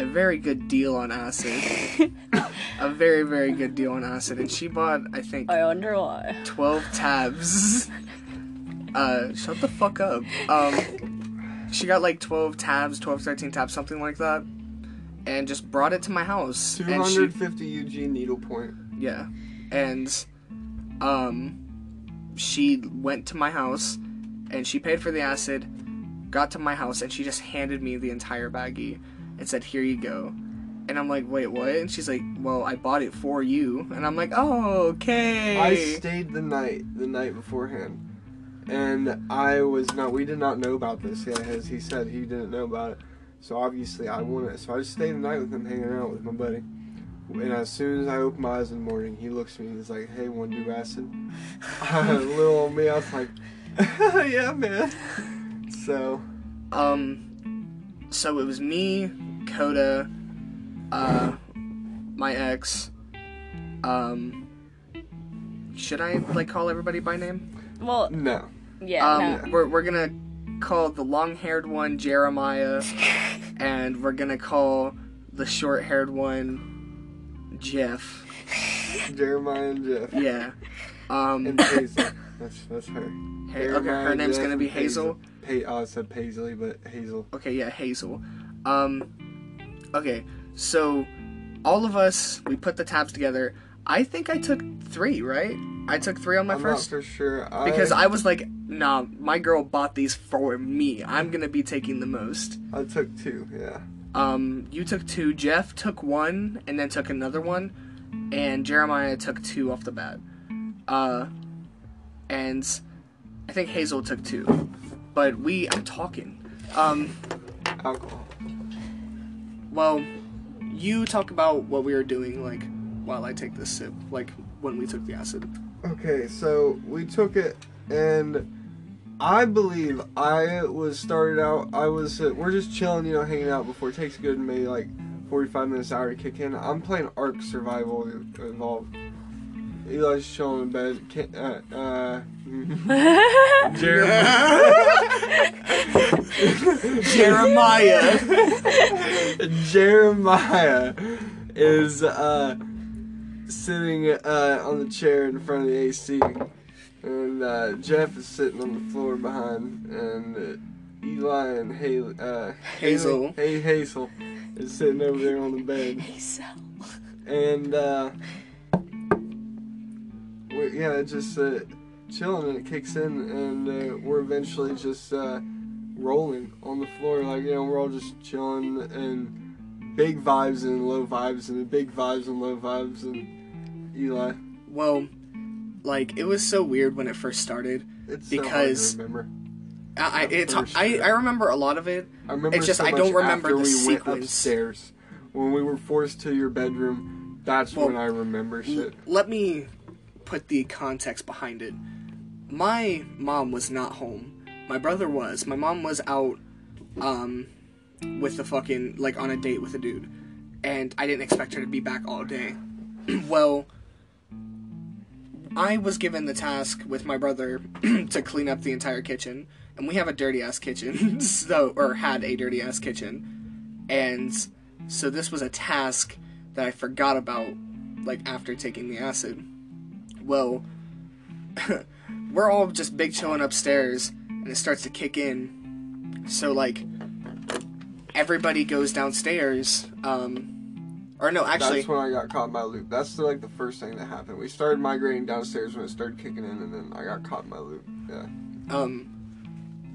a very good deal on acid. <laughs> a very, very good deal on acid. And she bought, I think, I wonder why. 12 tabs. <laughs> uh, shut the fuck up. Um, she got like 12 tabs, 12, 13 tabs, something like that. And just brought it to my house. And she 250 Eugene needlepoint. yeah. And um she went to my house and she paid for the acid, got to my house and she just handed me the entire baggie and said, "Here you go." And I'm like, "Wait, what?" And she's like, "Well, I bought it for you." And I'm like, "Oh, okay." I stayed the night, the night beforehand, and I was not. We did not know about this. Yeah, as he said, he didn't know about it. So obviously, I wanted it. So I just stayed the night with him, hanging out with my buddy. And as soon as I open my eyes in the morning, he looks at me and he's like, "Hey, want to do acid?" <laughs> <laughs> Little old me, I was like, <laughs> "Yeah, man." So Um, so it was me, Coda, uh, my ex. Um, should I like call everybody by name? Well, no, yeah, Um, no. we're we're gonna call the long-haired one Jeremiah, <laughs> and we're gonna call the short-haired one Jeff. Jeremiah and Jeff Yeah. Um. and Hazel. That's that's her. Hey, okay, her name's Jeff, gonna be and Hazel. Pa- oh, I said Paisley, but Hazel. Okay, yeah, Hazel. Um, okay, so all of us we put the tabs together. I think I took three, right? I took three on my I'm first not for sure. because I was like, nah, my girl bought these for me. I'm gonna be taking the most. I took two. Yeah. Um, you took two. Jeff took one, and then took another one, and Jeremiah took two off the bat. Uh, and I think Hazel took two, but we I'm talking. Um, Alcohol. Well, you talk about what we were doing like while I take this sip, like when we took the acid. Okay, so we took it, and I believe I was started out. I was uh, we're just chilling, you know, hanging out before it takes good maybe like forty-five minutes hour to kick in. I'm playing Ark Survival Evolved. Eli's chilling in bed. Can, uh, uh, <laughs> Jeremiah. Jeremiah is uh, sitting uh, on the chair in front of the AC, and uh, Jeff is sitting on the floor behind, and uh, Eli and Haley, uh, Hazel. Hey Hazel, is sitting over there on the bed, and uh, we yeah, just uh, chilling, and it kicks in, and uh, we're eventually just uh, rolling on the floor, like you know, we're all just chilling and big vibes and low vibes, and big vibes and low vibes, and Eli. well, like it was so weird when it first started. It's Because- so hard to remember. I I, it's, I. I remember a lot of it. I remember It's just so I don't remember after the we went sequence. upstairs when we were forced to your bedroom. That's Well, when I remember shit. Let me put the context behind it. My mom was not home. My brother was. My mom was out um with the fucking like on a date with a dude. And I didn't expect her to be back all day. <clears throat> well, I was given the task with my brother <clears throat> to clean up the entire kitchen, and we have a dirty ass kitchen, <laughs> so or had a dirty ass kitchen, and so this was a task that I forgot about, like after taking the acid. Well, <laughs> we're all just big chilling upstairs, and it starts to kick in. So like, everybody goes downstairs. Um, or no, actually, That's when I got caught in my loop. That's the, like the first thing that happened. We started migrating downstairs when it started kicking in, and then I got caught in my loop. Yeah. um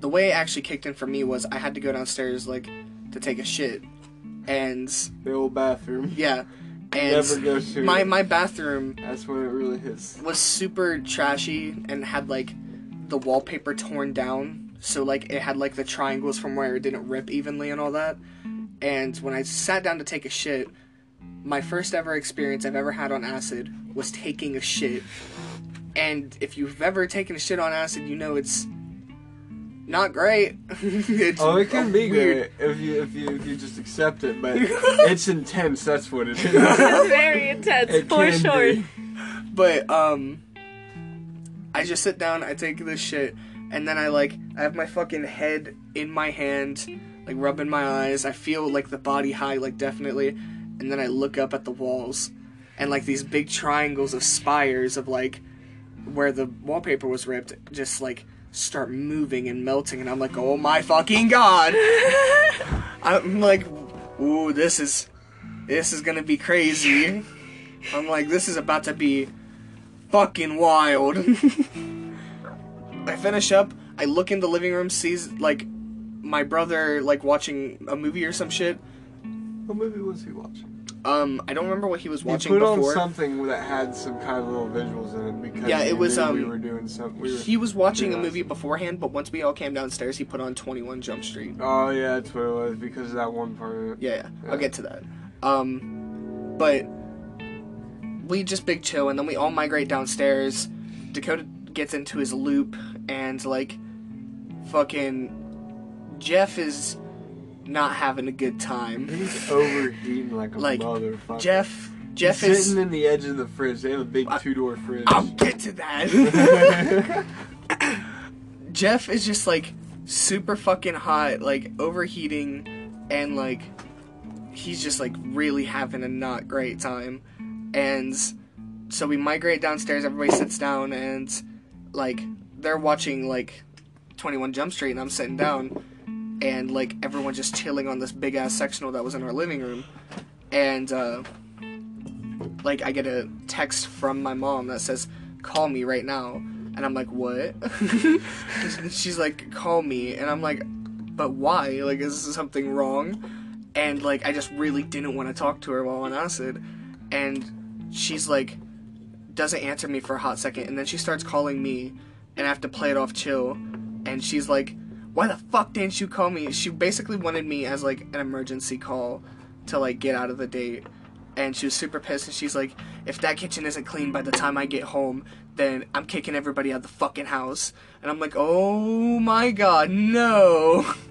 the way it actually kicked in for me was I had to go downstairs like to take a shit. And The old bathroom. yeah. <laughs> And Never go to my my bathroom That's when it really hits. was super trashy and had like the wallpaper torn down. So like it had like the triangles from where it didn't rip evenly and all that. And when I sat down to take a shit, my first ever experience I've ever had on acid was taking a shit. And if you've ever taken a shit on acid, you know it's not great. <laughs> it's Oh, it can be weird. great if you if you if you just accept it, but <laughs> it's intense. That's what it is. <laughs> Very intense, It for sure. be. But um I just sit down, I take this shit, and then I like I have my fucking head in my hand, like rubbing my eyes. I feel like the body high, like definitely, and then I look up at the walls, and like these big triangles of spires of like where the wallpaper was ripped, just like start moving and melting, and I'm like, oh my fucking god! <laughs> I'm like, ooh, this is this is gonna be crazy. I'm like, this is about to be fucking wild. <laughs> I finish up. I look in the living room, sees like my brother like watching a movie or some shit. What movie was he watching? Um, I don't remember what he was He watching put before. on something that had some kind of little visuals in it because Yeah, it was, um, we were doing something. We He was watching a movie beforehand, but once we all came downstairs, he put on 21 Jump Street. Oh yeah, that's what it was because of that one part. Yeah, Yeah. I'll get to that. Um, but we just big chill, and then we all migrate downstairs. Dakota gets into his loop, and like, fucking Jeff is not having a good time. He's overheating like a Like, motherfucker. Jeff, Jeff He's is. sitting in the edge of the fridge. They have a big two door fridge. I'll get to that. <laughs> <laughs> Jeff is just like super fucking hot, like overheating, and like he's just like really having a not great time. And so we migrate downstairs, everybody sits down, and like they're watching like 21 Jump Street, and I'm sitting down, and like everyone's just chilling on this big ass sectional that was in our living room. And uh, like I get a text from my mom that says, "Call me right now," and I'm like, "What?" <laughs> She's like, "Call me," and I'm like, "But why? Like, is something wrong?" And like, I just really didn't want to talk to her while on acid, and she's like, doesn't answer me for a hot second, and then she starts calling me, and I have to play it off chill, and she's like, "Why the fuck didn't you call me?" She basically wanted me as like an emergency call to like get out of the date. And she was super pissed and she's like if that kitchen isn't clean by the time i get home then i'm kicking everybody out of the fucking house. And i'm like oh my god no. <laughs>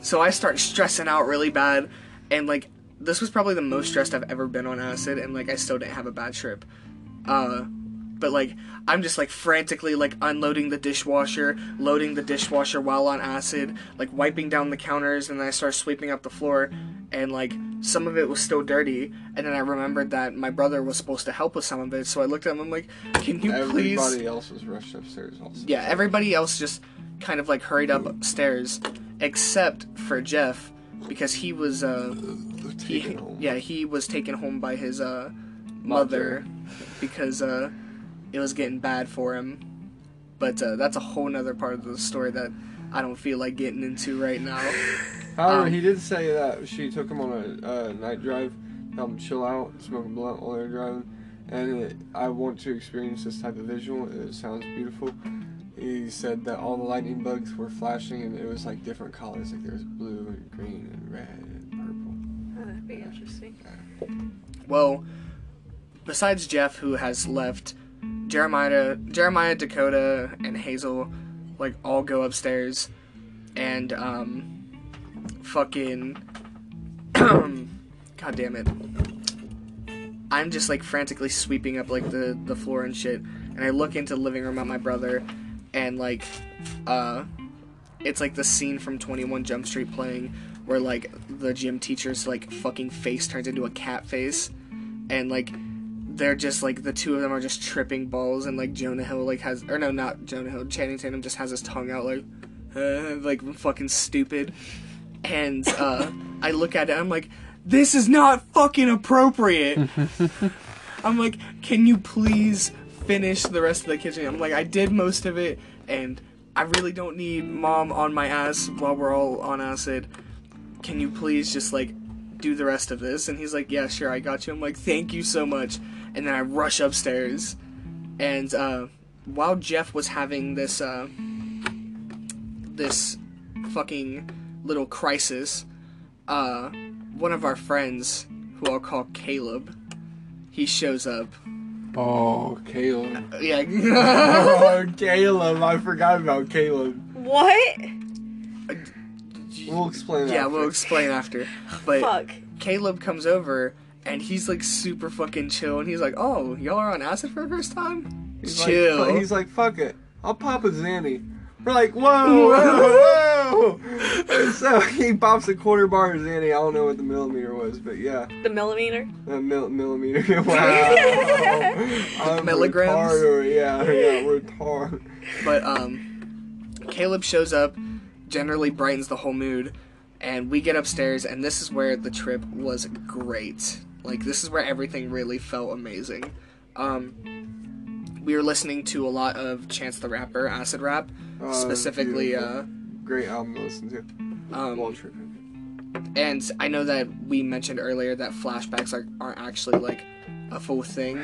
So i start stressing out really bad and like this was probably the most stressed i've ever been on acid and like i still didn't have a bad trip. Uh but like i'm just like frantically like unloading the dishwasher loading the dishwasher while on acid like wiping down the counters and then i start sweeping up the floor and like some of it was still dirty and then i remembered that my brother was supposed to help with some of it so i looked at him i'm like can you Everybody please else was rushed upstairs also. yeah everybody else just kind of like hurried up upstairs except for jeff because he was uh he, home. yeah he was taken home by his uh mother because uh it was getting bad for him but uh, that's a whole nother part of the story that i don't feel like getting into right now <laughs> However, Um, he did say that she took him on a uh, night drive, help him chill out, smoke a blunt while they were driving. And it, I want to experience this type of visual. It sounds beautiful. He said that all the lightning bugs were flashing, and it was like different colors. Like there was blue and green and red and purple. Oh, that'd be interesting. well besides jeff who has left jeremiah jeremiah dakota and hazel like all go upstairs and um fucking <clears throat> god damn it. I'm just like frantically sweeping up like the the floor and shit and i look into the living room at my brother and like uh it's like the scene from 21 jump street playing where like the gym teacher's like fucking face turns into a cat face and like they're just like the two of them are just tripping balls and like jonah hill like has or no not jonah hill channing tatum just has his tongue out like uh, like fucking stupid. And uh i look at it i'm like this is not fucking appropriate. <laughs> I'm like can you please finish the rest of the kitchen? I'm like i did most of it and i really don't need mom on my ass while we're all on acid. Can you please just like do the rest of this? And he's like yeah sure i got you. I'm like thank you so much and then i rush upstairs and uh while jeff was having this uh this fucking little crisis uh one of our friends who i'll call caleb he shows up Oh, Caleb. yeah <laughs> oh, Caleb. I forgot about Caleb. What? We'll explain that. yeah we'll explain after <sighs> but Fuck. Caleb comes over and he's like super fucking chill and he's like, "Oh, y'all are on acid for the first time? He's chill." Like, he's like, fuck it. I'll pop a Zanny. We're like, whoa, <laughs> whoa, no. <laughs> So he pops the quarter bars in. I don't know what the millimeter was, but yeah, The millimeter. a mil- millimeter. <laughs> Wow. I'm Milligrams? retarded. Yeah, yeah, retarded. But um, Caleb shows up, generally brightens the whole mood, and we get upstairs, and this is where the trip was great. Like this is where everything really felt amazing. Um, we were listening to a lot of Chance the Rapper, acid rap, Uh, specifically. beautiful. Uh, Great album to listen to. um, Wall Trip. and I know that we mentioned earlier that flashbacks are, aren't actually like a full thing,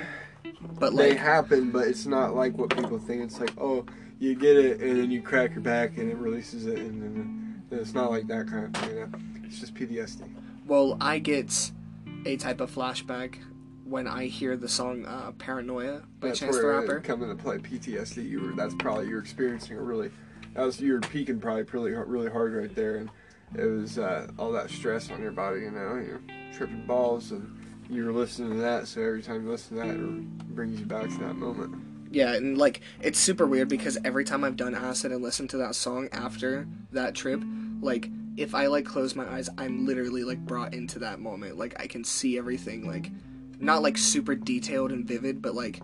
but They happen, but it's not like what people think. It's like, oh, you get it, and then you crack your back, and it releases it, and then it's not like that kind of thing. You know? It's just PTSD. Well, I get a type of flashback when I hear the song uh, "Paranoia" by That's Chance the Rapper. it come into play. PTSD. You were. That's probably you're experiencing it really. That was you were peaking probably really hard- really hard right there, and it was uh, all that stress on your body. You know, you're tripping balls, and you were listening to that. So every time you listen to that, it brings you back to that moment. Yeah, and like it's super weird because every time I've done acid and listened to that song after that trip, like if I like close my eyes, I'm literally like brought into that moment. Like I can see everything, like not like super detailed and vivid, but like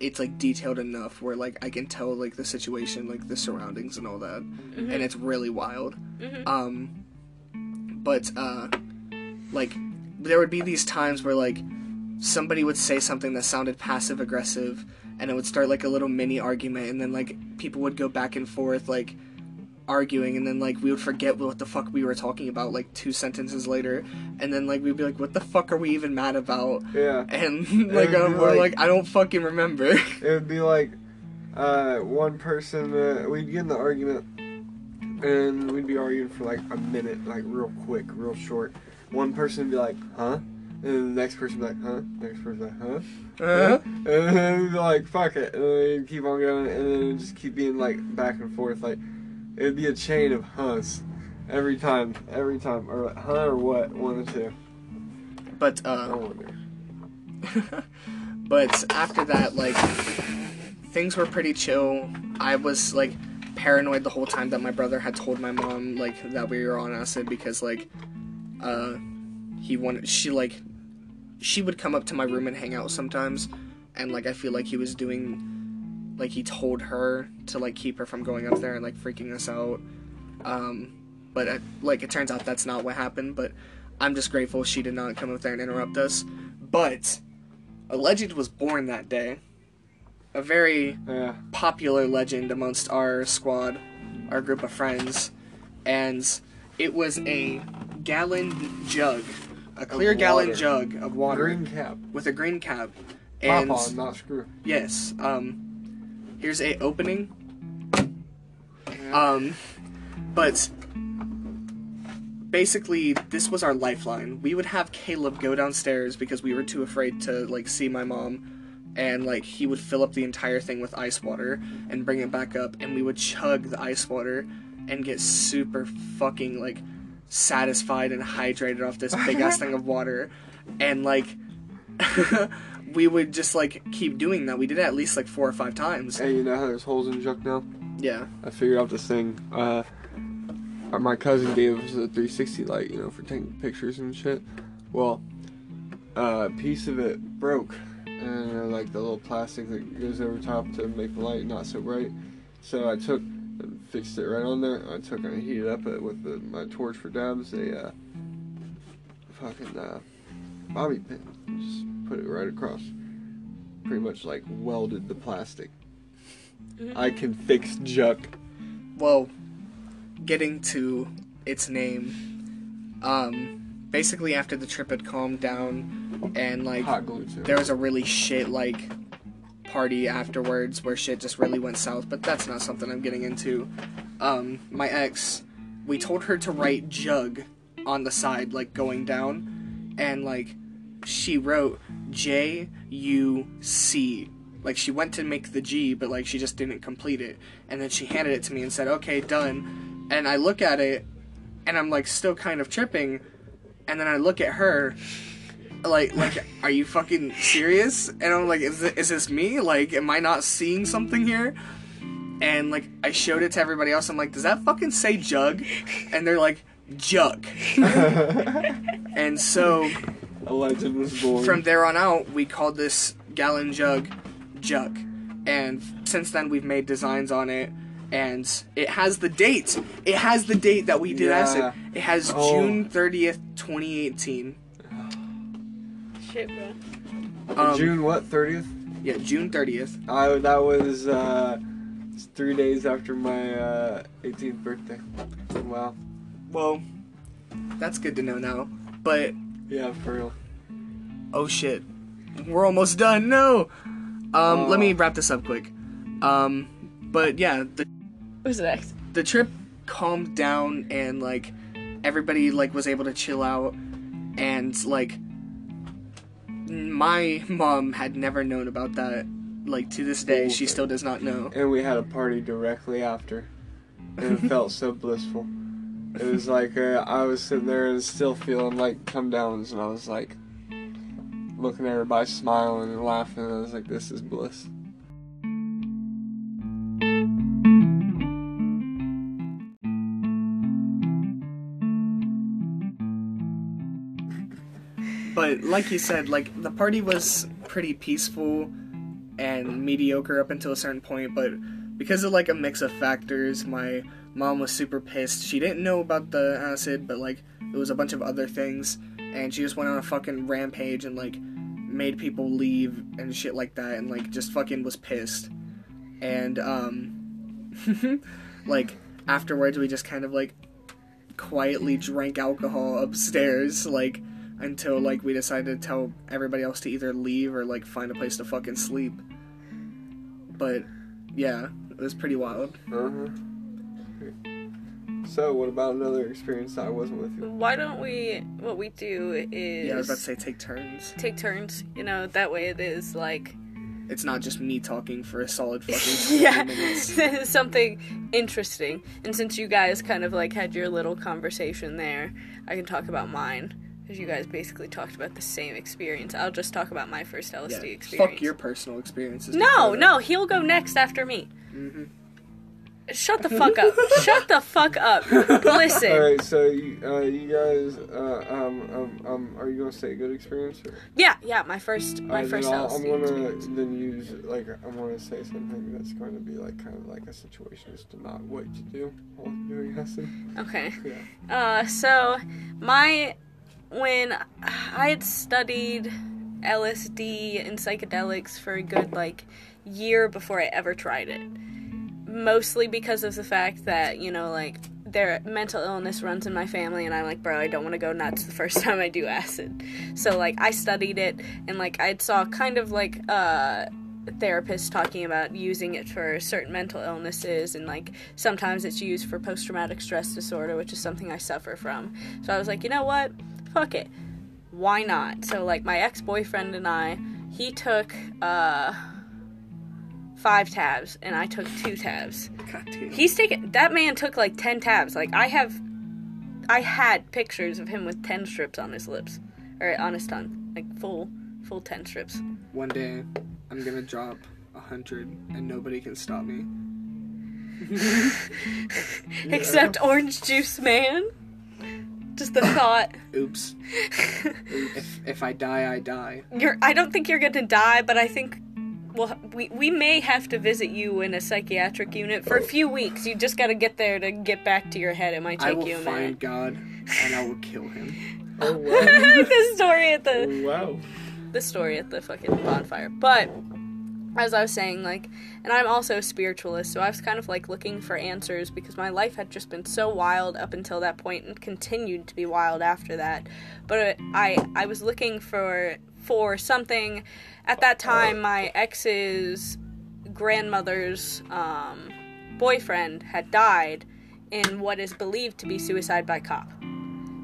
it's like detailed enough where like I can tell like the situation, like the surroundings and all that, and it's really wild. Um, but uh, like there would be these times where like somebody would say something that sounded passive aggressive and it would start like a little mini argument and then like people would go back and forth like arguing and then like we would forget what the fuck we were talking about like two sentences later and then like we'd be like what the fuck are we even mad about Yeah. and <laughs> like uh, we're like- like i don't fucking remember It would be like uh, one person, uh, we'd get in the argument, and we'd be arguing for like a minute, like real quick, real short. One person would be like, huh? And the next person be like, huh? Next person be like, huh? uh, And then be like, fuck it. And then keep on going, and then just keep being like back and forth. Like, it'd be a chain of huhs every time, every time. Or huh or what? One or two. but uh <laughs> but after that like things were pretty chill i was like paranoid the whole time that my brother had told my mom like that we were on acid because like uh he wanted she like she would come up to my room and hang out sometimes and like i feel like he was doing like he told her to like keep her from going up there and like freaking us out um but uh, like it turns out that's not what happened but i'm just grateful she did not come up there and interrupt us but a legend was born that day a very Yeah. popular legend amongst our squad, our group of friends, and it was a gallon jug, a clear gallon jug of water Green cap. with a green cap. And on, not screw. yes, um, here's a opening. Um, but basically, this was our lifeline. We would have Caleb go downstairs because we were too afraid to like see my mom, and like he would fill up the entire thing with ice water and bring it back up, and we would chug the ice water and get super fucking like satisfied and hydrated off this big ass <laughs> thing of water, and like. <laughs> we would just like keep doing that. We did it at least like four or five times. Hey, you know how there's holes in the jug now? Yeah. I figured out this thing. Uh, uh, my cousin gave us a 360 light, you know, for taking pictures and shit. Well, uh, a piece of it broke, and uh, like the little plastic that goes over top to make the light not so bright. So I took and fixed it right on there. I took and I heated up it with the, my torch for dabs, a uh, fucking uh, bobby pin. Just put it right across. Pretty much like welded the plastic. I can fix junk. Well, getting to its name, um, basically after the trip had calmed down and like Hot glue too. there was a really shit like party afterwards where shit just really went south, but that's not something I'm getting into. Um, my ex, we told her to write jug on the side, like going down, and like she wrote J U C. Like she went to make the G, but like she just didn't complete it. And then she handed it to me and said, "Okay, done." And I look at it, and I'm like still kind of tripping. And then I look at her, like like are you fucking serious? And I'm like, is it, is this me? Like, am I not seeing something here? and like I showed it to everybody else. I'm like, does that fucking say jug? And they're like, jug. <laughs> and so A legend was born. from there on out, we called this gallon jug jug. And since then, we've made designs on it. And it has the date. It has the date that we did Yeah. acid. It has Oh. June 30th, 2018. Shit, bro. Um, June what? Thirtieth. Yeah, June 30th. I that was uh, three days after my uh, 18th birthday. Wow. Well, that's good to know now. But Yeah, for real. Oh shit, we're almost done. No. Um, let me wrap this up quick. Um, but yeah, the Who's next? the trip calmed down and like everybody like was able to chill out and like my mom had never known about that like to this day she still does not know And we had a party directly after, and it felt so blissful. It was like uh, I was sitting there and still feeling like come downs, and I was like looking at everybody smiling and laughing. I was like, "This is bliss." but like you said like the party was pretty peaceful and mediocre up until a certain point but because of like a mix of factors my mom was super pissed she didn't know about the acid but like it was a bunch of other things and she just went on a fucking rampage and like made people leave and shit like that and like just fucking was pissed. And um <laughs> like afterwards we just kind of like quietly drank alcohol upstairs like until like we decided to tell everybody else to either leave or like find a place to fucking sleep. But yeah it was pretty wild. Uh huh. So, what about another experience that I wasn't with you? Why don't we? What we do is yeah i was about to say take turns take turns. You know, that way it is like it's not just me talking for a solid <laughs> fucking <laughs> yeah, minutes <laughs> something interesting. And since you guys kind of like had your little conversation there, I can talk about mine. Because you guys basically talked about the same experience. I'll just talk about my first LSD yeah, experience. fuck your personal experiences No, no, he'll go next after me. Mhm. Shut the fuck up. Shut the fuck up. Listen. All right, so you, uh, you guys, uh, um, um, um, are you gonna say good experience? Or? Yeah, yeah, my first my Alright, first then I'll- LSD I'm gonna experience. then use like I'm gonna say something that's going to be like kind of like a situation as to not what you do while doing acid. Okay. Yeah. Uh, so my when I had studied LSD and psychedelics for a good like year before I ever tried it. Mostly because of the fact that you know like their mental illness runs in my family and I'm like bro I don't want to go nuts the first <laughs> time I do acid. So like I studied it and like I saw kind of like uh therapists talking about using it for certain mental illnesses and like sometimes it's used for post traumatic stress disorder which is something I suffer from. So I was like, "You know what? Fuck it. Why not?" So like my ex-boyfriend and I, he took uh 5 tabs and I took 2 tabs. God. He's taken that man took like 10 tabs. Like I have I had pictures of him with 10 strips on his lips or on his tongue. Like full full 10 strips. one day i'm gonna drop a hundred and nobody can stop me <laughs> Except orange juice man. Just the thought. oops <laughs> if if i die i die You're I don't think you're to die, but I think well we we may have to visit you in a psychiatric unit for a few weeks. You just got to get there to get back to your head. It might take you a minute. I will find minute. god and i will kill him Oh <laughs> wow! the story at the wow! the story at the fucking bonfire. But as I was saying, like, and I'm also a spiritualist, so I was kind of like looking for answers because my life had just been so wild up until that point and continued to be wild after that. But I I was looking for for something at that time my ex's grandmother's um, boyfriend had died in what is believed to be suicide by cop.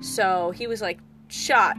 So he was like shot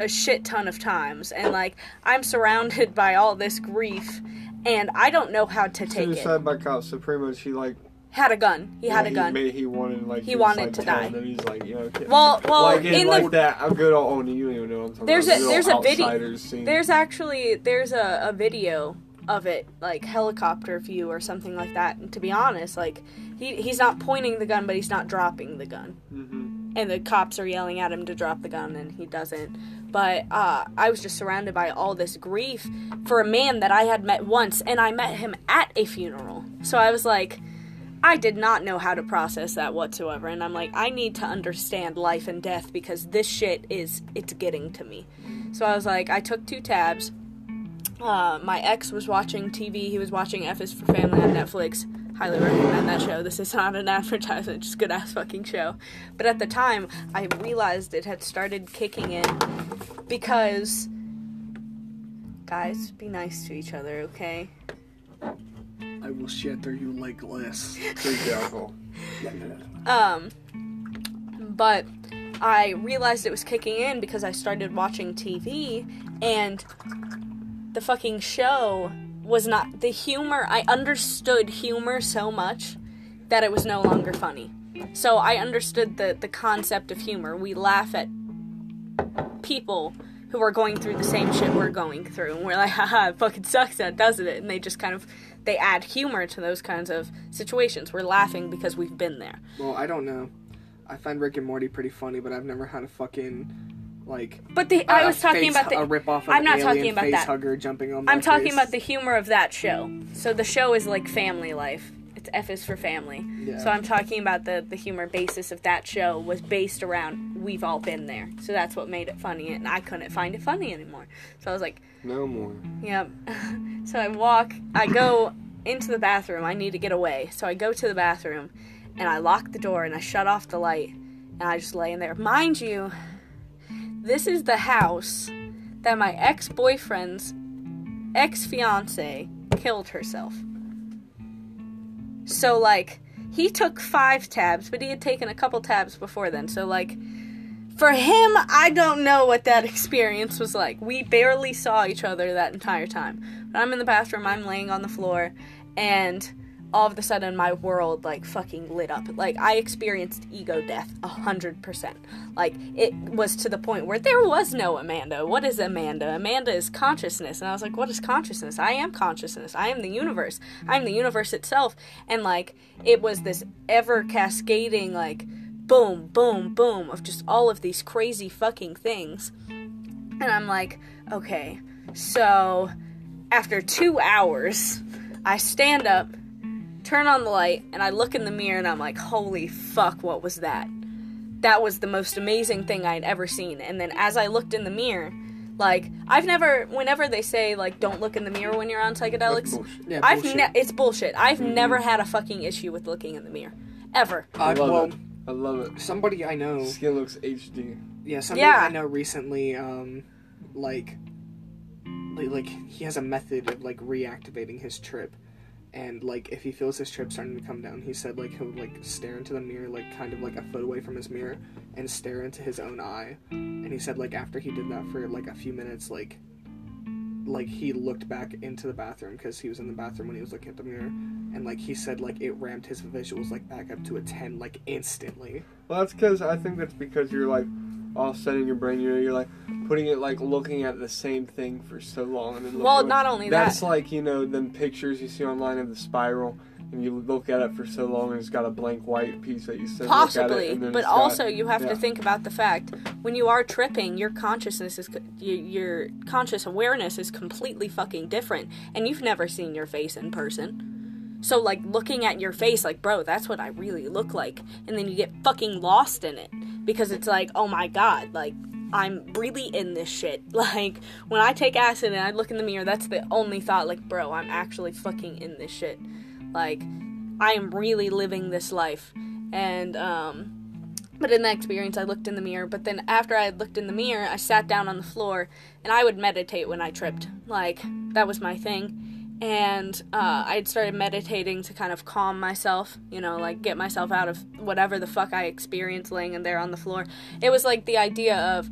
a shit ton of times and like I'm surrounded <laughs> by all this grief and I don't know how to take it. Suicide by cops. So pretty much he like Had a gun. He had a he gun. Made, he wanted like He wanted like, to die. And he's like, you know. Well, well, like in, like the that. I'm good on. You don't even know what I'm talking There's about. a- there's a video- scene. there's actually there's a, a video of it, like helicopter view or something like that. And to be honest, like he he's not pointing the gun, but he's not dropping the gun. Mm-hmm. And the cops are yelling at him to drop the gun, and he doesn't. But uh, I was just surrounded by all this grief for a man that I had met once, and I met him at a funeral. So I was like, I did not know how to process that whatsoever. And I'm like, I need to understand life and death because this shit is, it's getting to me. So I was like, I took two tabs. Uh, my ex was watching TV. He was watching F is for Family on Netflix. Highly recommend that show. This is not an <laughs> advertisement, just good ass fucking show. But at the time, I realized it had started kicking in because. Guys, be nice to each other, okay? I will shatter you like glass. Drink the alcohol. Um, but I realized it was kicking in because I started watching TV and the fucking show was not the humor. I understood humor so much that it was no longer funny. So I understood the the concept of humor. We laugh at people who are going through the same shit we're going through, and we're like, <laughs> haha, it fucking sucks, that doesn't it? And they just kind of they add humor to those kinds of situations. We're laughing because we've been there. Well, I don't know. I find Rick and Morty pretty funny, but I've never had a fucking like. But the I a was talking face- about the a rip off. Of I'm not alien talking about face that. hugger jumping on. I'm talking face. about the humor of that show. So the show is like family life. F is for family. Yeah. So I'm talking about the the humor basis of that show was based around we've all been there. So that's what made it funny, and I couldn't find it funny anymore. So I was like, No more. Yep. <laughs> so I walk, I go into the bathroom. I need to get away. So I go to the bathroom and I lock the door and I shut off the light and I just lay in there. Mind you, this is the house that my ex boyfriend's ex fiance killed herself. So, like, he took five tabs, but he had taken a couple tabs before then. So, like, for him, I don't know what that <laughs> experience was like. We barely saw each other that entire time. But I'm in the bathroom, I'm laying on the floor, and all of a sudden my world like fucking lit up. Like I experienced ego death a hundred percent. Like it was to the point where there was no Amanda. What is Amanda? Amanda is consciousness. And I was like, what is consciousness? I am consciousness. I am the universe. I am the universe itself. And like it was this ever cascading like boom, boom, boom of just all of these crazy fucking things. And I'm like, okay, so after two hours, I stand up, turn on the light, and I look in the mirror and I'm like, holy fuck, what was that? That was the most amazing thing I'd ever seen. And then as I looked in the mirror, like, I've never, whenever they say, like, don't look in the mirror when you're on psychedelics, bullshit. Yeah, I've ne- it's bullshit. I've never had a fucking issue with looking in the mirror. Ever. I love well, it. I love it. somebody I know. Skin looks HD. Yeah, somebody Yeah. I know recently, um, like, like, like he has a method of like reactivating his trip, and like if he feels his trip starting to come down, he said like he'll like stare into the mirror, like kind of like a foot away from his mirror, and stare into his own eye, and he said like after he did that for like a few minutes, like, like he looked back into the bathroom because he was in the bathroom when he was looking at the mirror, and like he said like it ramped his visuals like back up to a ten like instantly. Well, that's because I think that's because you're like all setting your brain. You know, you're like putting it like looking at the same thing for so long, and then Well, away. not only that's that. like you know them pictures you see online of the spiral, and you look at it for so long, and it's got a blank white piece that you said Possibly, it, and then but it's got- also you have yeah. to think about the fact when you are tripping, your consciousness is your conscious awareness is completely fucking different, and you've never seen your face in person. So like looking at your face, like bro, that's what I really look like, and then you get fucking lost in it because it's like, oh my god, like I'm really in this shit. <laughs> Like when I take acid and I look in the mirror, that's the only thought. Like bro, I'm actually fucking in this shit. Like I am really living this life. And um but in that experience I looked in the mirror, but then after I had looked in the mirror, I sat down on the floor and I would meditate when I tripped. Like that was my thing. And uh, I had started meditating to kind of calm myself, you know, like get myself out of whatever the fuck I experienced laying in there on the floor. It was like the idea of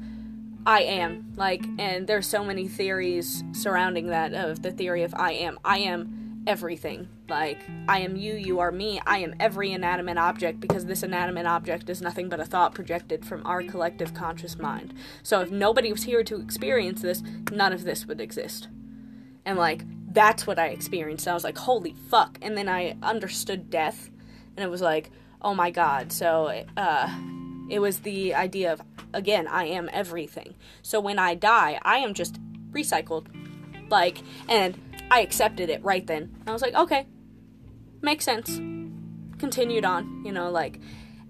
I am like, and there's so many theories surrounding that of the theory of I am. I am everything. Like, I am you, you are me. I am every inanimate object because this inanimate object is nothing but a thought projected from our collective conscious mind. So if nobody was here to experience this, none of this would exist. And like, that's what I experienced. And I was like, holy fuck. And then I understood death, and it was like, oh my god. So, uh, it was the idea of, again, I am everything. So when I die, I am just recycled. Like, and I accepted it right then. I was like, okay, makes sense. Continued on, you know, like,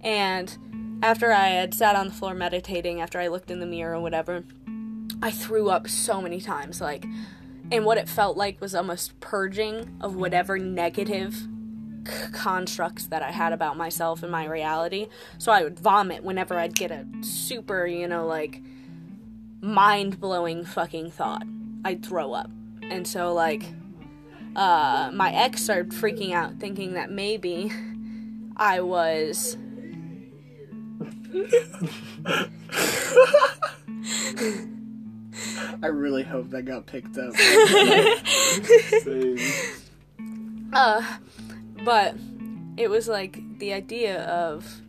and after I had sat on the floor meditating, after I looked in the mirror or whatever, I threw up so many times, like, and what it felt like was almost purging of whatever negative c- constructs that I had about myself and my reality. So I would vomit whenever I'd get a super, you know, like mind blowing fucking thought. I'd throw up. And so, like, uh, my ex started freaking out, thinking that maybe I was. <laughs> <laughs> I really hope that got picked up. Same. Uh, but it was like the idea of.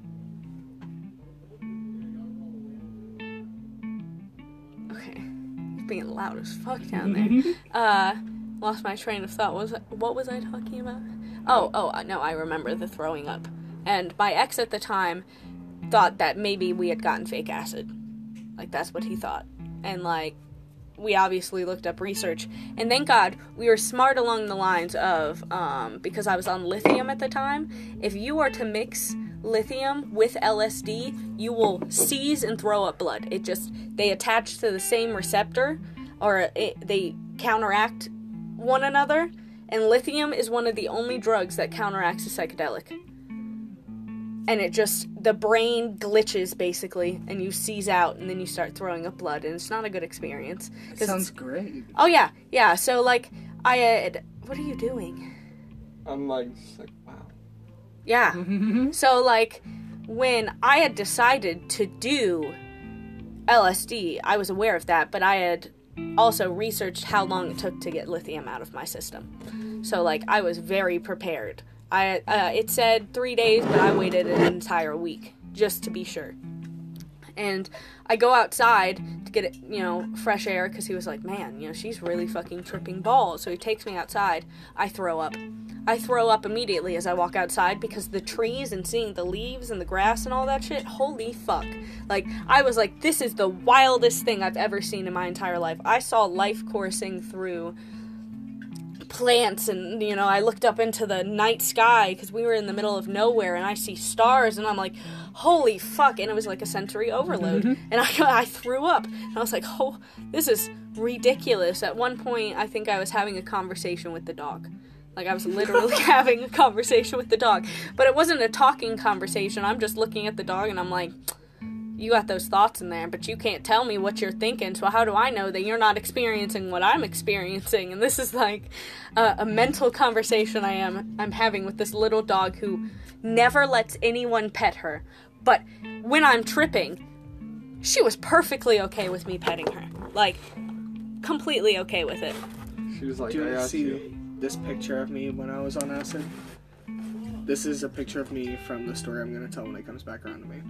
Okay, being loud as fuck down there. <laughs> uh, lost my train of thought. What was what was I talking about? Oh, oh uh, no, I remember the throwing up. And my ex at the time thought that maybe we had gotten fake acid. Like that's what he thought. And like we obviously looked up research. And thank god we were smart along the lines of um, because i was on lithium at the time if you are to mix lithium with lsd you will seize and throw up blood. It just they attach to the same receptor or it, they counteract one another and lithium is one of the only drugs that counteracts a psychedelic and it just the brain glitches basically and you seize out and then you start throwing up blood and it's not a good experience 'Cause Sounds great. oh yeah yeah so like i had what are you doing I'm like, like, wow. yeah <laughs> so like when i had decided to do lsd i was aware of that but i had also researched how long it took to get lithium out of my system so like i was very prepared i uh, it said three days but i waited an entire week just to be sure and I go outside to get you know fresh air because he was like, man, you know she's really fucking tripping balls. So he takes me outside. I throw up. I throw up immediately as I walk outside because the trees and seeing the leaves and the grass and all that shit. Holy fuck! Like I was like, this is the wildest thing I've ever seen in my entire life. I saw life coursing through plants and you know i looked up into the night sky because we were in the middle of nowhere and i see stars and i'm like holy fuck and it was like a sensory overload. Mm-hmm. And I, I threw up and i was like oh this is ridiculous. At one point i think i was having a conversation with the dog. Like i was literally <laughs> having a conversation with the dog. But it wasn't a talking conversation. I'm just looking at the dog and i'm like you got those thoughts in there, but you can't tell me what you're thinking. So how do I know that you're not experiencing what I'm experiencing? And this is like a, a mental conversation I am I'm having with this little dog who never lets anyone pet her. But when I'm tripping, she was perfectly okay with me petting her. Like completely okay with it. She was like, Do you got see you. this picture of me when I was on acid? This is a picture of me from the story I'm gonna tell when it comes back around to me.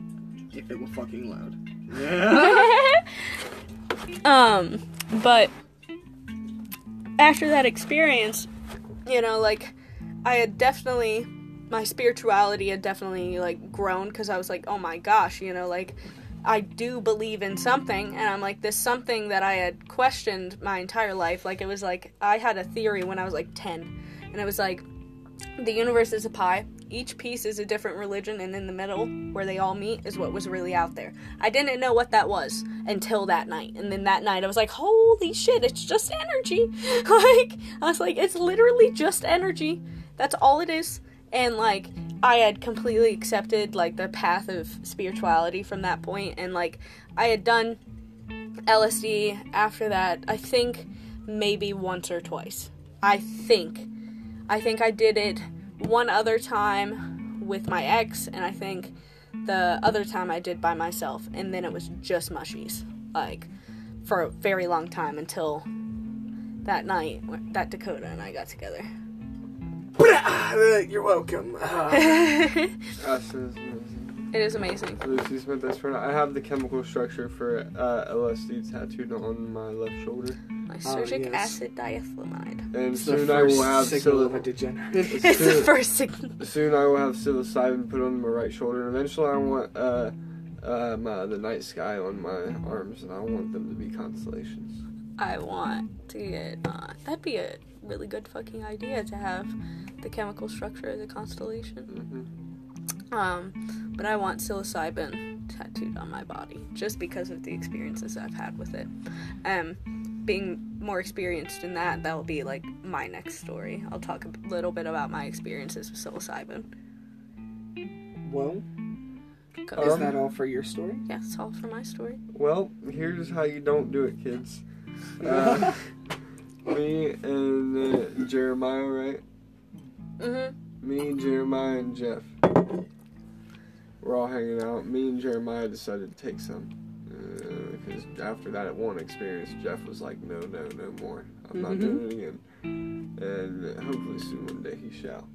If it were fucking loud. <laughs> Um, but after that experience, you know, like I had definitely my spirituality had definitely like grown because I was like, oh my gosh, you know, like I do believe in something, and I'm like this something that I had questioned my entire life. Like it was like I had a theory when I was like ten, and it was like the universe is a pie. Each piece is a different religion, and in the middle, where they all meet, is what was really out there. I didn't know what that was until that night, and then that night I was like, "Holy shit! It's just energy!" <laughs> like I was like, "It's literally just energy. That's all it is." And like I had completely accepted like the path of spirituality from that point, and like I had done LSD after that. I think maybe once or twice. I think. I think I did it one other time with my ex, and I think the other time I did by myself, and then it was just mushies, like for a very long time until that night that Dakota and I got together. You're welcome. <laughs> Uh, it Acid is amazing. is. Lucy's my best friend. I have the chemical structure for uh, LSD tattooed on my left shoulder. Nice. lysergic yes. acid diethylamide. And It's the soon I will first have signal of a degenerate. <laughs> It's the soon- first signal. soon I will have psilocybin put on my right shoulder, and eventually I want uh, um, uh, the night sky on my arms, and I want them to be constellations. I want to get. Uh, that'd be a really good fucking idea to have the chemical structure of a constellation. hmm Um, but I want psilocybin tattooed on my body just because of the experiences I've had with it. Um, being more experienced in that, that'll be like my next story. I'll talk a little bit about my experiences with psilocybin. well, Go. is Um, that all for your story? yeah, that's all for my story. Well, here's how you don't do it, kids. <laughs> Uh, me and uh, Jeremiah, right? Mm-hmm. Me, Jeremiah, and Jeff. We're all hanging out. Me and Jeremiah decided to take some. Because after that one experience, Jeff was like, no, no, no more. I'm not Mhm. doing it again. And hopefully soon one day he shall.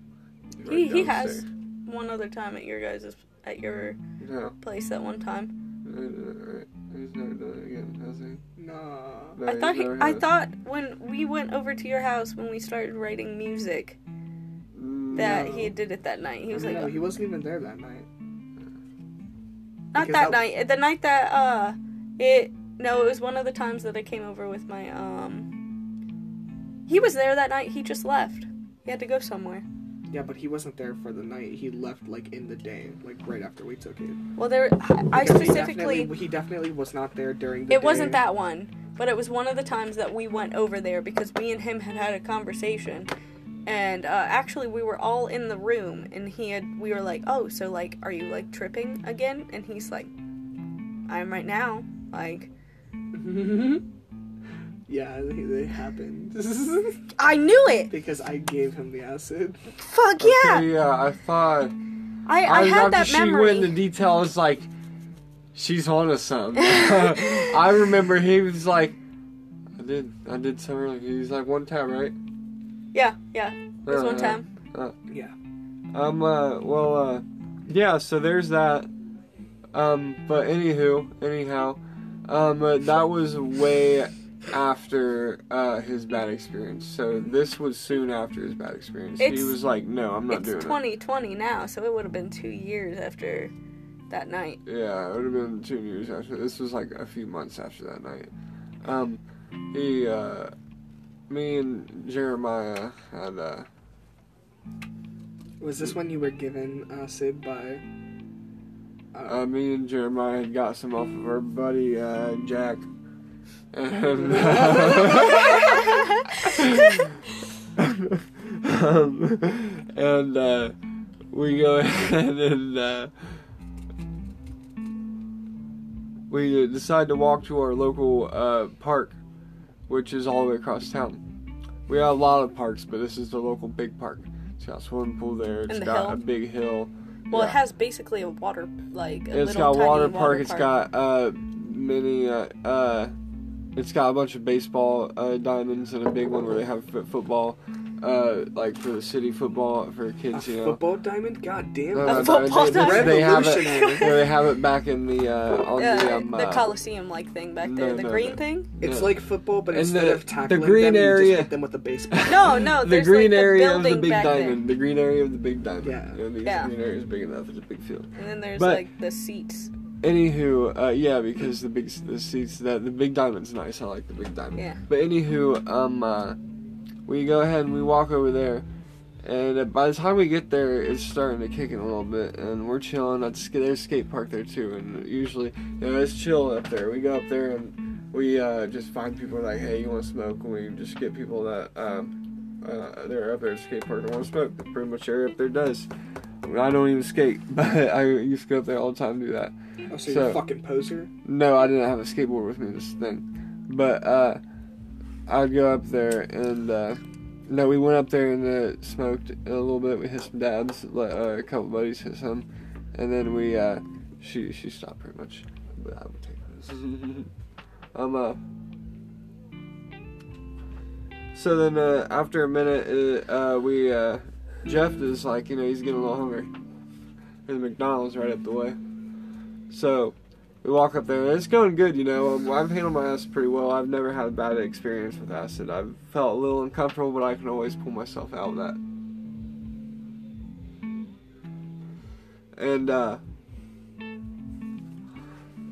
He's He- he has. downstairs. One other time at your guys' at your No, place at one time. no, no. He's never done it again, has he? Nah. No, I thought he, I thought when we went over to your house when we started writing music that No. he did it that night. He was like, no, he wasn't even there that night. Not Because that that- night. The night that uh it no, it was one of the times that I came over with my um He was there that night. He just left. He had to go somewhere. Yeah, but he wasn't there for the night. He left like in the day, like right after we took it. Well, there I he specifically definitely, he definitely was not there during the It wasn't that one, but it was one of the times that we went over there because me and him had had a conversation. And uh, actually, we were all in the room, and he had. We were like, "Oh, so like, are you like tripping again?" And he's like, "I am right now." Like, <laughs> yeah, they, they happened. <laughs> I knew it. because I gave him the acid. Fuck yeah! Okay, yeah, I thought. I I was- had after that she went into detail, I was like, she's on to something. <laughs> I remember he was like, I did, I did some earlier. He was like, one time, right? Yeah, yeah. It was Uh, one time. Yeah. Um, uh, well, uh, yeah, so there's that. Um, but anywho, anyhow, um, uh, that was way after, uh, his bad experience. So this was soon after his bad experience. he It's- was like, no, I'm not It's doing 2020 now, so it would have been two years after that night. Yeah, it would have been two years after. This was like a few months after that night. Um, he, uh, me and Jeremiah had, uh, Was this when you were given uh, acid by? Uh, Uh, me and Jeremiah had got some off of our buddy uh, Jack, and <laughs> um, and uh, we go <laughs> ahead and uh, we decide to walk to our local uh, park, which is all the way across town. We have a lot of parks, but this is the local big park. It's got a swimming pool there. It's the got hill. a big hill. Well, Yeah. it has basically a water like a It's little got tiny water park. It's got uh mini uh, uh it's got a bunch of baseball uh, diamonds and a big one where they have football, uh like for the city football for a kids. You know. football diamond? God damn. No, A no, no, football they, they, diamond? they have it. <laughs> They have it back in the uh, on Yeah, the um, the uh, Coliseum like thing back there, no, the no, green no. thing. It's Yeah. like football, but And instead the- of tackling the green them, you area- just hit them with a baseball. <laughs> No, no, the there's green like the area of building the big back diamond. The green area of the big diamond. Yeah. You know, the Yeah. green area is big enough. It's a big field. and then there's But- like the seats. Anywho, uh, yeah, because the big the seats that the big diamond's nice. I like the big diamond. Yeah. But anywho, um, uh, we go ahead and we walk over there, and by the time we get there, it's starting to kick in a little bit, and we're chilling. At sk- there's a skate park there too, and usually, you know, it's chill up there. We go up there and we uh, just find people like, hey, you want to smoke? And we just get people that um, uh, they're up there at the skate park and want to smoke. That's pretty much every up there does. I don't even skate, <laughs> but I used to go up there all the time to do that. Oh, so, So- you're a fucking poser? No, I didn't have a skateboard with me this thing. But uh I'd go up there and uh no, we went up there and uh, smoked a little bit. We hit some dabs. Let, uh, a couple buddies hit some, and then we uh, she she stopped pretty much. But I would take this. <laughs> um uh. So then uh, after a minute, uh, uh, we uh, Jeff is like you know he's getting a little hungry. There's McDonald's right up the way. So we walk up there, and it's going good. You know, Um, I've handled my acid pretty well. I've never had a bad experience with acid. I've felt a little uncomfortable, but I can always pull myself out of that. And uh,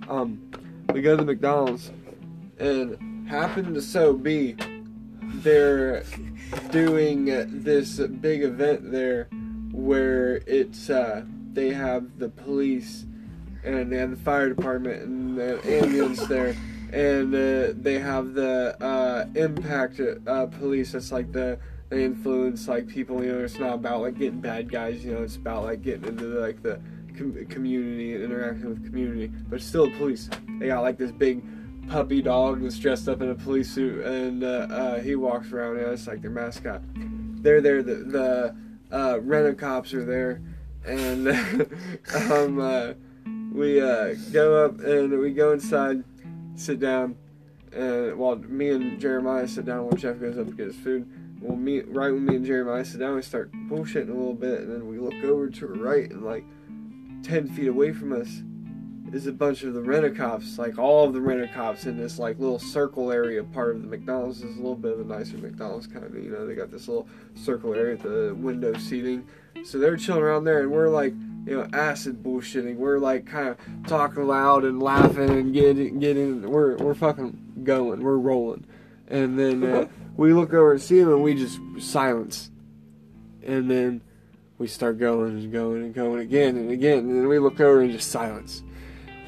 um, we go to the McDonald's, and happen to so be they're doing this big event there where it's uh, they have the police and they have the fire department and the ambulance there. And uh, they have the uh, impact uh, police. That's like the they influence like people you know it's not about like getting bad guys you know it's about like getting into the, like the com- community and interacting with community. But still police. They got like this big puppy dog that's dressed up in a police suit and uh, uh, he walks around and it's like their mascot. They're there the, the uh, rent cops are there. And <laughs> um, uh, we uh, go up and we go inside sit down and while me and Jeremiah sit down while Jeff goes up to get his food well me right when me and Jeremiah sit down we start bullshitting a little bit and then we look over to our right and like 10 feet away from us is a bunch of the rent-a-cops, like all of the rent-a-cops in this like little circle area part of the McDonald's. Is a little bit of a nicer McDonald's kind of, you know, they got this little circle area the window seating. So they're chilling around there and we're like, you know, acid bullshitting. We're like kind of talking loud and laughing and getting getting we're we're fucking going. We're rolling. And then uh, we look over and see them and we just silence. And then we start going and going and going again and again and then we look over and just silence.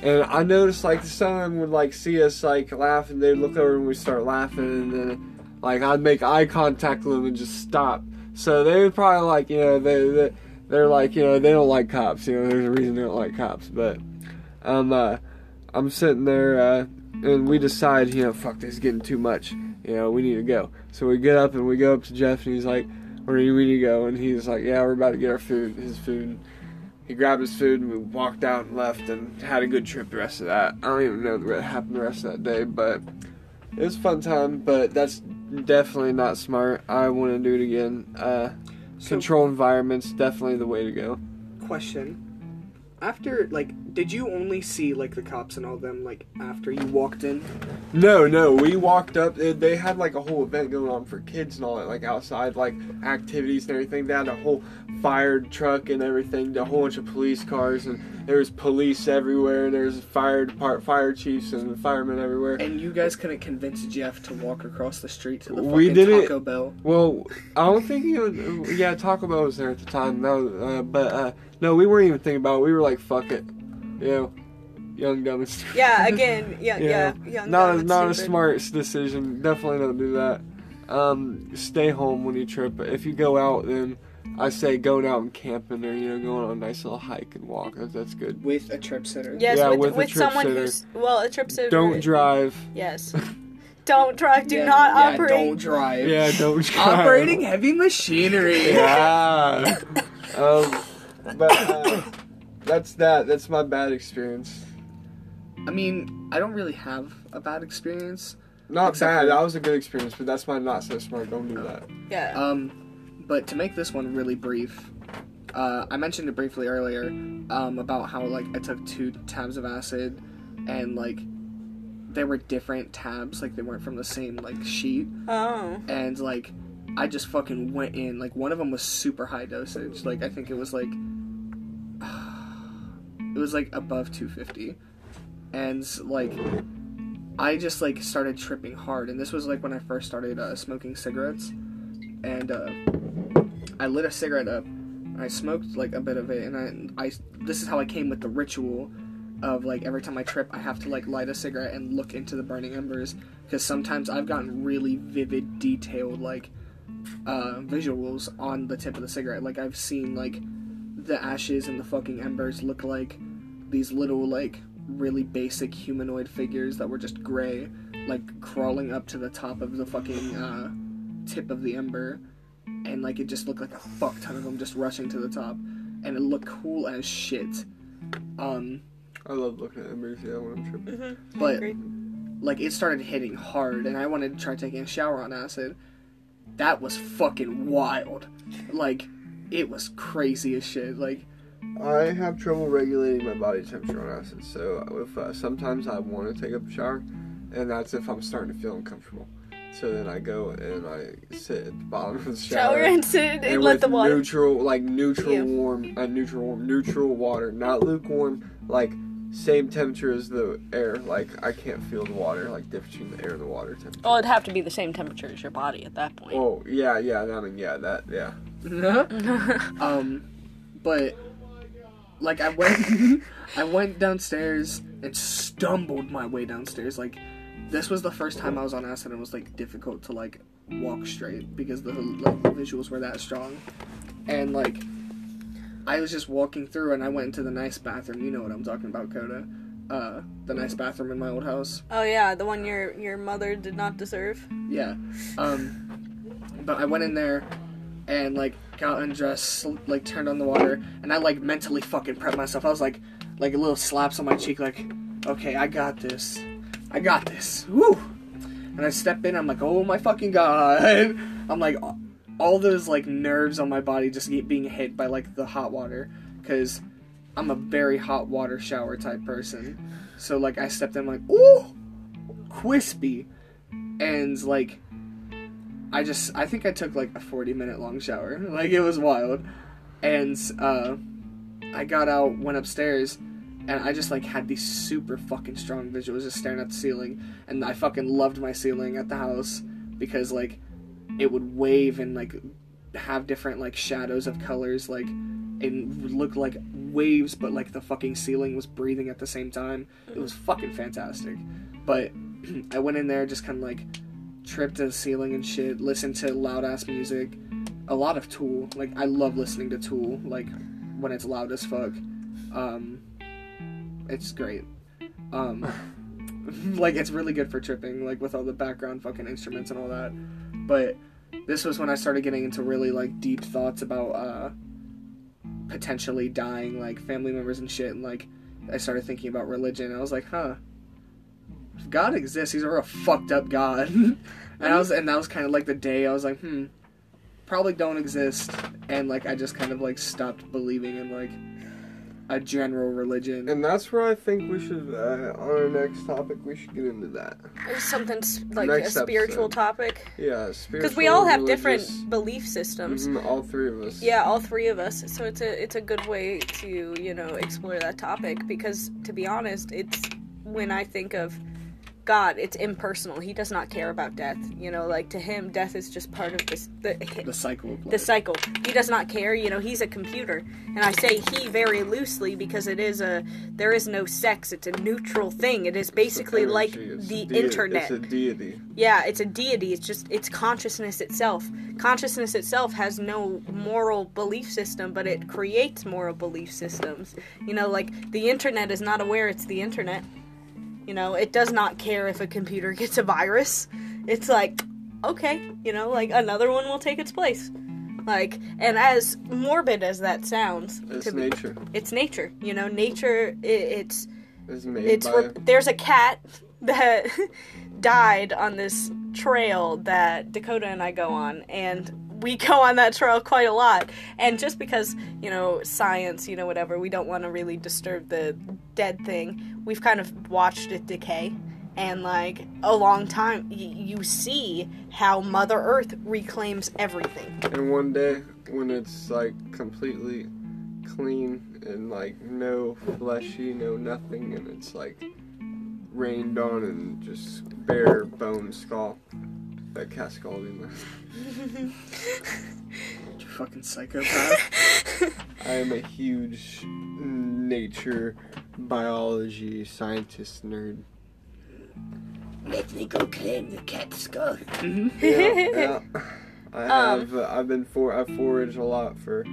And I noticed like of them would like see us like laughing, they'd look over and we start laughing and then like I'd make eye contact with them and just stop. So they would probably like you know they, they they're like you know they don't like cops. You know there's a reason they don't like cops. But um uh, I'm sitting there uh, and we decide you know fuck this is getting too much. You know we need to go. So we get up and we go up to Jeff and he's like where do we need to go? And he's like yeah we're about to get our food his food he grabbed his food and we walked out and left and had a good trip the rest of that. I don't even know what happened the rest of that day, but it was a fun time. But that's definitely not smart. I want to do it again. Uh, control environments definitely the way to go. Question. After, like, did you only see, like, the cops and all them, like, after you walked in? No, no, we walked up. They, they had like a whole event going on for kids and all that, like outside, like activities and everything. They had a whole fire truck and everything, a whole bunch of police cars, and there was police everywhere. There's fire depart, fire chiefs and firemen everywhere. And you guys couldn't convince Jeff to walk across the street to the fucking We did it- Taco Bell. Well, I don't think he was. Yeah, Taco Bell was there at the time. No, uh, but uh, no, we weren't even thinking about it. We were like, "Fuck it," you know, young, dumb, and stupid. <laughs> Yeah, again, yeah, <laughs> yeah, Yeah. young, not dumb, a, and not a smart decision. Definitely don't do that. Um, stay home when you trip. If you go out, then I say going out and camping or you know going on a nice little hike and walk. That's, that's good. With a trip sitter. Yes, Yeah, with, with a with, trip someone sitter. who's well, a trip sitter. Don't drive. Yes. <laughs> don't drive. Do Yeah, not yeah, operate. Don't drive. Yeah, don't drive. Operating heavy machinery. Yeah. <laughs> um, but uh, that's that. That's my bad experience. I mean, I don't really have a bad experience. Not bad. for- That was a good experience, but that's my not so smart. Don't do that. Yeah. Um, but to make this one really brief, uh, I mentioned it briefly earlier um, about how like I took two tabs of acid, and like they were different tabs, like they weren't from the same like sheet, oh. and like I just fucking went in. Like one of them was super high dosage. Like I think it was like <sighs> it was like above 250, and like I just like started tripping hard. And this was like when I first started uh, smoking cigarettes, and uh, I lit a cigarette up. I smoked like a bit of it, and I, I this is how I came with the ritual of like every time I trip, I have to like light a cigarette and look into the burning embers because sometimes I've gotten really vivid, detailed like uh, visuals on the tip of the cigarette. Like I've seen like the ashes and the fucking embers look like these little like really basic humanoid figures that were just gray, like crawling up to the top of the fucking uh, tip of the ember, and like it just looked like a fuck ton of them just rushing to the top, and it looked cool as shit. Um, I love looking at embers. Yeah, when I'm tripping. Mm-hmm. But- like it started hitting hard and I wanted to try taking a shower on acid. That was fucking wild. Like it was crazy as shit. Like I have trouble regulating my body temperature on acid. So if uh, sometimes I want to take a shower, and that's if I'm starting to feel uncomfortable. So then I go and I sit at the bottom of the shower, Shower and sit and, and let with the water. neutral, like neutral Yeah. warm, uh, neutral warm, neutral water, not lukewarm, like same temperature as the air. Like I can't feel the water, like difference between the air and the water temperature. Oh, it'd have to be the same temperature as your body at that point. Oh yeah, yeah. I mean, yeah, that, yeah. <laughs> um, but like I went, <laughs> I went downstairs and stumbled my way downstairs. Like this was the first time I was on acid and it was like difficult to like walk straight because the like the visuals were that strong, and like I was just walking through and I went into the nice bathroom. You know what I'm talking about, Coda. Uh, the nice bathroom in my old house. Oh yeah, the one your your mother did not deserve. Yeah. Um, but I went in there and like got undressed, like turned on the water, and I like mentally fucking prepped myself. I was like, like a little slaps on my cheek, like, okay, I got this, I got this, woo. And I step in, I'm like, oh my fucking god. <laughs> I'm like, all those like nerves on my body just get being hit by like the hot water, because I'm a very hot water shower type person. So like I stepped in, like, ooh, crispy and like I just I think I took like a 40 minute long shower. <laughs> Like it was wild. And uh I got out, went upstairs, and I just like had these super fucking strong visuals just staring at the ceiling. And I fucking loved my ceiling at the house because like it would wave and like have different like shadows of colors like would look like waves but like the fucking ceiling was breathing at the same time. It was fucking fantastic. But <clears throat> I went in there just kind of like tripped to the ceiling and shit, listened to loud ass music, a lot of Tool. Like I love listening to Tool, like when it's loud as fuck. Um, it's great. Um, <laughs> like it's really good for tripping, like with all the background fucking instruments and all that. But this was when I started getting into really like deep thoughts about uh, potentially dying, like family members and shit, and like I started thinking about religion. I was like, huh. If God exists, he's a real fucked up God. <laughs> and I was and that was kind of like the day I was like, hmm, probably don't exist. And like I just kind of like stopped believing in like a general religion. And that's where I think we should, uh, on our next topic, we should get into that. Something s- like Next a spiritual episode. topic. Yeah, spiritual. Because we all have religious- different belief systems. Mhm, all three of us. Yeah, all three of us. So it's a it's a good way to you know explore that topic because to be honest, it's when I think of God, it's impersonal. He does not care about death. You know, like to him, death is just part of this the the cycle the cycle. He does not care. You know, he's a computer, and I say he very loosely because it is a there is no sex. It's a neutral thing. It is basically like the internet. It's a deity. Yeah, it's a deity. It's just it's consciousness itself. Consciousness itself has no moral belief system, but it creates moral belief systems. You know, like the internet is not aware it's the internet. You know, it does not care if a computer <laughs> gets a virus. It's like, okay, you know, like another one will take its place. Like, and as morbid as that sounds, It's be- nature. it's nature. You know, nature. It, it's It's it's by. re- there's a cat <laughs> that died on this trail that Dakota and I go on and we go on that trail quite a lot and just because you know science you know whatever we don't want to really disturb the dead thing we've kind of watched it decay and like a long time y- you see how mother earth reclaims everything and one day, when it's like completely clean and like no fleshy, no nothing, and it's like rained on and just bare bone skull. That cat skull be left. You fucking psychopath. <laughs> I am a huge nature biology scientist nerd. Let me go claim the cat skull. Yeah, yeah. <laughs> I Um, have. uh, I've been for. I've foraged a lot for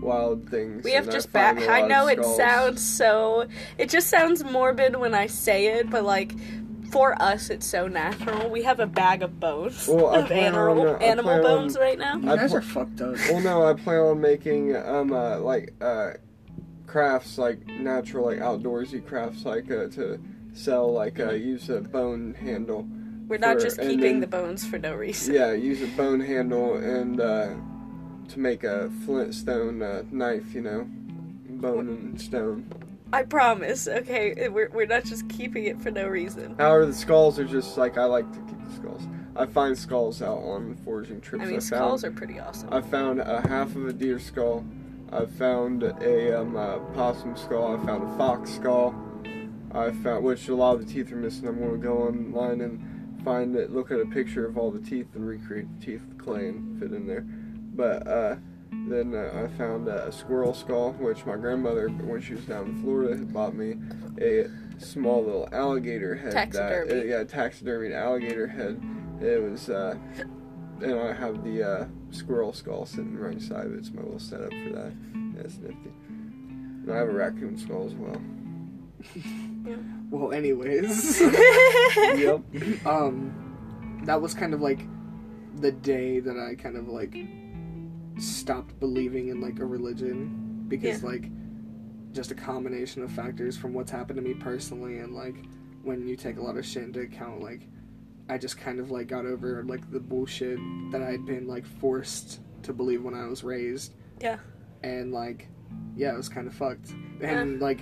wild things. We have and I just back. find a I lot of know it sounds so. It just sounds morbid when I say it, but like for us, it's so natural. We have a bag of bones Well, of animal on, uh, animal plan on- bones right now. You I guys pl- are fucked up. Well, no, I plan on making um uh, like uh crafts like natural like outdoorsy crafts like uh, to sell like uh, use a bone handle. We're not for- just keeping then- the bones for no reason. Yeah, use a bone handle and uh, to make a flintstone uh, knife. You know, bone and stone. I promise. Okay, we're we're not just keeping it for no reason. However, the skulls are just like I like to keep the skulls. I find skulls out on foraging trips. I mean, found, skulls are pretty awesome. I found a half of a deer skull. I found a um, uh, possum skull. I found a fox skull. I found which a lot of the teeth are missing. I'm going to go online and find it. Look at a picture of all the teeth and recreate the teeth with clay and fit in there. But uh, then uh, I found a squirrel skull, which my grandmother, when she was down in Florida, had bought me a small little alligator head. Taxidermy. That, uh, yeah, taxidermied alligator head. It was, uh, and I have the uh, squirrel skull sitting right inside of it. It's my little setup for that. Yeah, it's nifty. And I have a raccoon skull as well. Well, anyways, <laughs> yep. <laughs> um, that was kind of like the day that I kind of like stopped believing in like a religion because Yeah. like just a combination of factors from what's happened to me personally and like when you take a lot of shit into account like I just kind of like got over like the bullshit that I'd been like forced to believe when I was raised. Yeah. and like yeah it was kind of fucked and like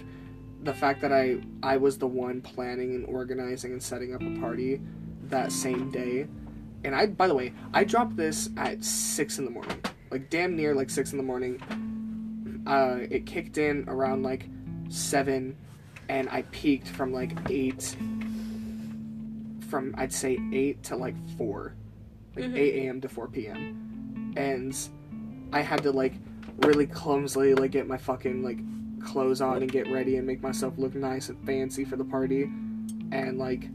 the fact that i i was the one planning and organizing and setting up a party that same day. And i by the way i dropped this at six in the morning like damn near like six in the morning. Uh it kicked in around like seven and i peaked from like eight from i'd say eight to like four. Like Mhm. 8 a.m to 4 p.m and i had to like really clumsily like get my fucking like clothes on and get ready and make myself look nice and fancy for the party. And like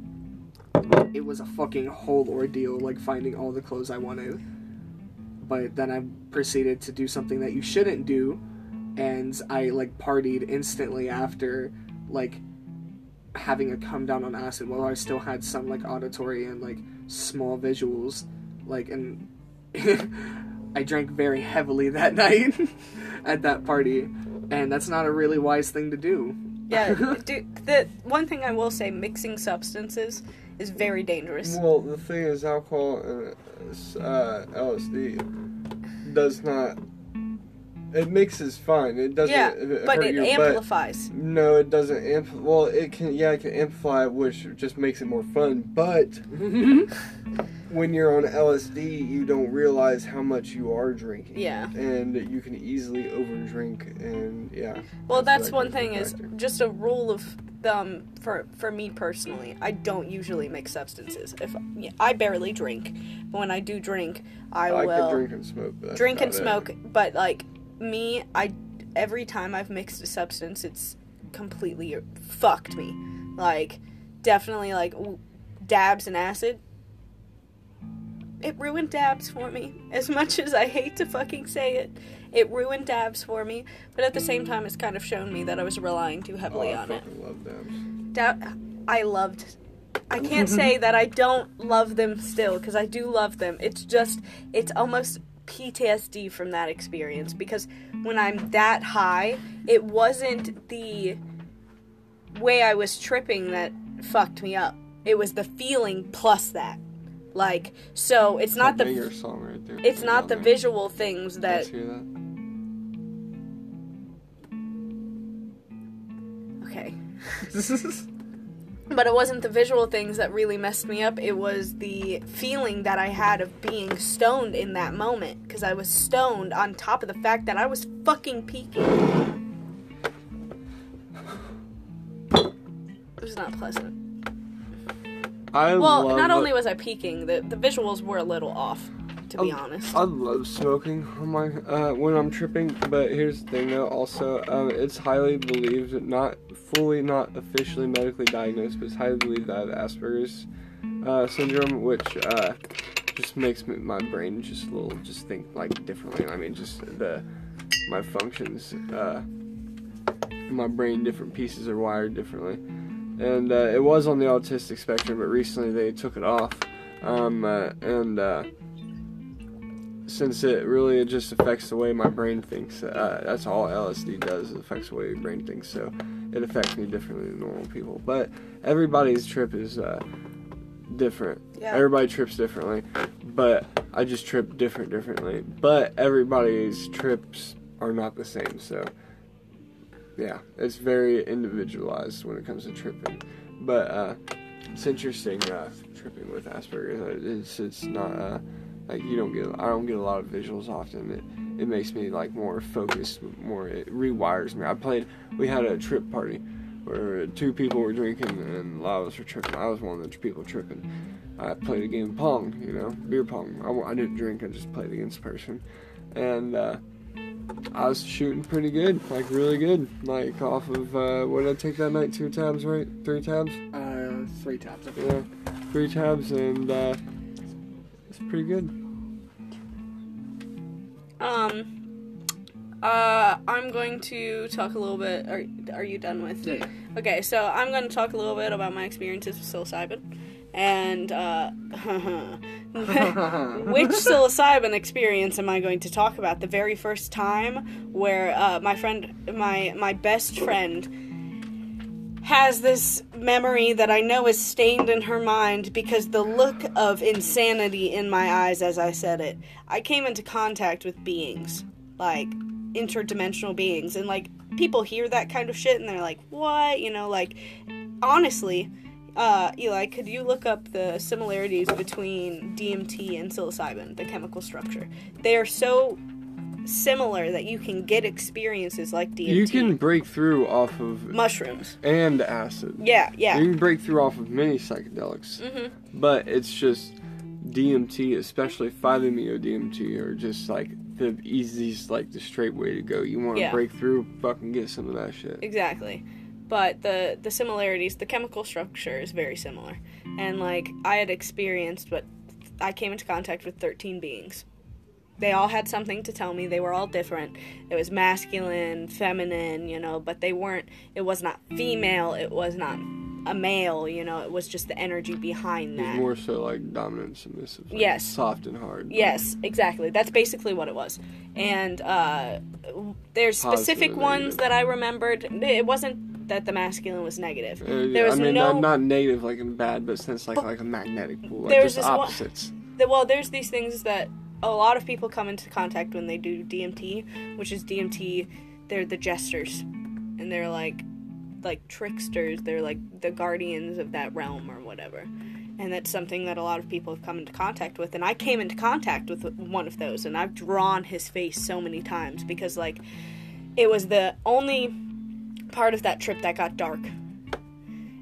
it was a fucking whole ordeal like finding all the clothes I wanted but then I proceeded to do something that you shouldn't do and I like partied instantly after like having a come down on acid while I still had some like auditory and like small visuals like and <laughs> I drank very heavily that <laughs> night at that party and that's not a really wise thing to do. Yeah, <laughs> dude, the one thing I will say, mixing substances is very dangerous. Well, the thing is, alcohol and uh, LSD does not. It mixes fine. It doesn't. Yeah, it but it butt. amplifies. No, it doesn't ampl. Well, it can. Yeah, it can amplify, which just makes it more fun. But <laughs> when you're on LSD, you don't realize how much you are drinking. Yeah. And you can easily overdrink, and yeah. Well, that's that one thing back is just a rule of thumb for for me personally. I don't usually mix substances. If yeah, I barely drink, but when I do drink, I, I will drink and smoke. Drink and it. smoke. But like me, I every time I've mixed a substance, it's completely fucked me. Like definitely like dabs and acid. It ruined dabs for me. As much as I hate to fucking say it, it ruined dabs for me. But at the same mm. time, it's kind of shown me that I was relying too Oh, heavily I on it. fucking love dabs. Dab- I loved. I can't say <laughs> that I don't love them still because I do love them. It's just it's almost PTSD from that experience because when I'm that high, it wasn't the way I was tripping that fucked me up. It was the feeling plus that. Like so it's not the song right there. it's not the there. visual things that that. <laughs> But it wasn't the visual things that really messed me up. It was the feeling that I had of being stoned in that moment. Because I was stoned on top of the fact that I was fucking peaking. It was not pleasant. I Well, not only was I peaking, the, the visuals were a little off, to be Um, honest. I love smoking on my uh, when I'm tripping, but here's the thing though. Also, um, it's highly believed, not fully, not officially medically diagnosed, but it's highly believed that I have Asperger's uh, syndrome, which uh, just makes me, my brain just a little, just think like differently. I mean, just the my functions, uh, my brain, different pieces are wired differently, and uh, it was on the autistic spectrum, but recently they took it off, um, uh, and. Since it really just affects the way my brain thinks. Uh, that's all LSD does. It affects the way your brain thinks. So it affects me differently than normal people. But everybody's trip is uh, different. Yeah. Everybody trips differently. But I just trip different differently. But everybody's trips are not the same. So yeah, it's very individualized when it comes to tripping. But uh, it's interesting uh, tripping with Asperger's. Uh, It's it's not uh, like you don't get. I don't get a lot of visuals often. It it makes me like more focused. More it rewires me. I played. We had a trip party where two people were drinking and a lot of us were tripping. I was one of the people tripping. I played a game of pong, you know, beer pong. I, I didn't drink. I just played against person, and. Uh, I was shooting pretty good, like really good, like off of uh, what did I take that night? Two tabs, right? Three tabs? Uh, three tabs. I think. Yeah, three tabs, and uh, it's pretty good. Um, uh, I'm going to talk a little bit. Are Are you done with? Yeah. Okay, so I'm going to talk a little bit about my experiences with psilocybin, and uh, <laughs> which <laughs> psilocybin experience am I going to talk about? The very first time where uh, my friend, my my best friend, has this memory that I know is stained in her mind because the look of insanity in my eyes as I said it. I came into contact with beings, like interdimensional beings, and like people hear that kind of shit and they're like, what? You know, like, honestly, uh, Eli, could you look up the similarities between DMT and psilocybin, the chemical structure? They are so similar that you can get experiences like DMT. You can break through off of mushrooms. and acid. Yeah, yeah. You can break through off of many psychedelics, Mhm. but it's just DMT, especially 5-MeO DMT, are just like the easiest, like the straight way to go. You want to Yeah. break through, fucking get some of that shit. Exactly. But the the similarities, the chemical structure is very similar. And like I had experienced but I came into contact with 13 beings. They all had something to tell me. They were all different. It was masculine, feminine, you know, but they weren't it was not female, it was not a male, you know, it was just the energy behind that. more so like dominant, submissive. Like Yes. Soft and hard. Yes, exactly. That's basically what it was. And uh, there's specific Positive, ones negative. that I remembered. It wasn't that the masculine was negative. Uh, There was no I mean, no. not, not negative like in bad, but since like like a magnetic pull, like There's just this one- opposites. the- well, there's these things that a lot of people come into contact when they do DMT, which is DMT. They're the jesters, and they're like, like tricksters. They're like the guardians of that realm or whatever. And that's something that a lot of people have come into contact with. And I came into contact with one of those, and I've drawn his face so many times because, like, it was the only part of that trip that got dark.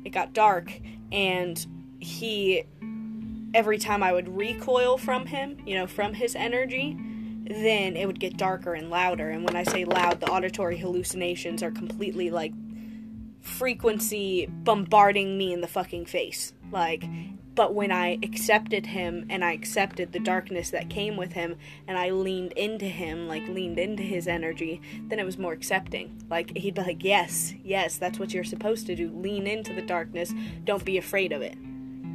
It got dark, and he every time I would recoil from him, you know, from his energy, then it would get darker and louder. And when I say loud, the auditory hallucinations are completely like frequency bombarding me in the fucking face. Like, but when I accepted him and I accepted the darkness that came with him and I leaned into him, like leaned into his energy, then it was more accepting. Like, he'd be like, yes, yes, that's what you're supposed to do. Lean into the darkness. Don't be afraid of it.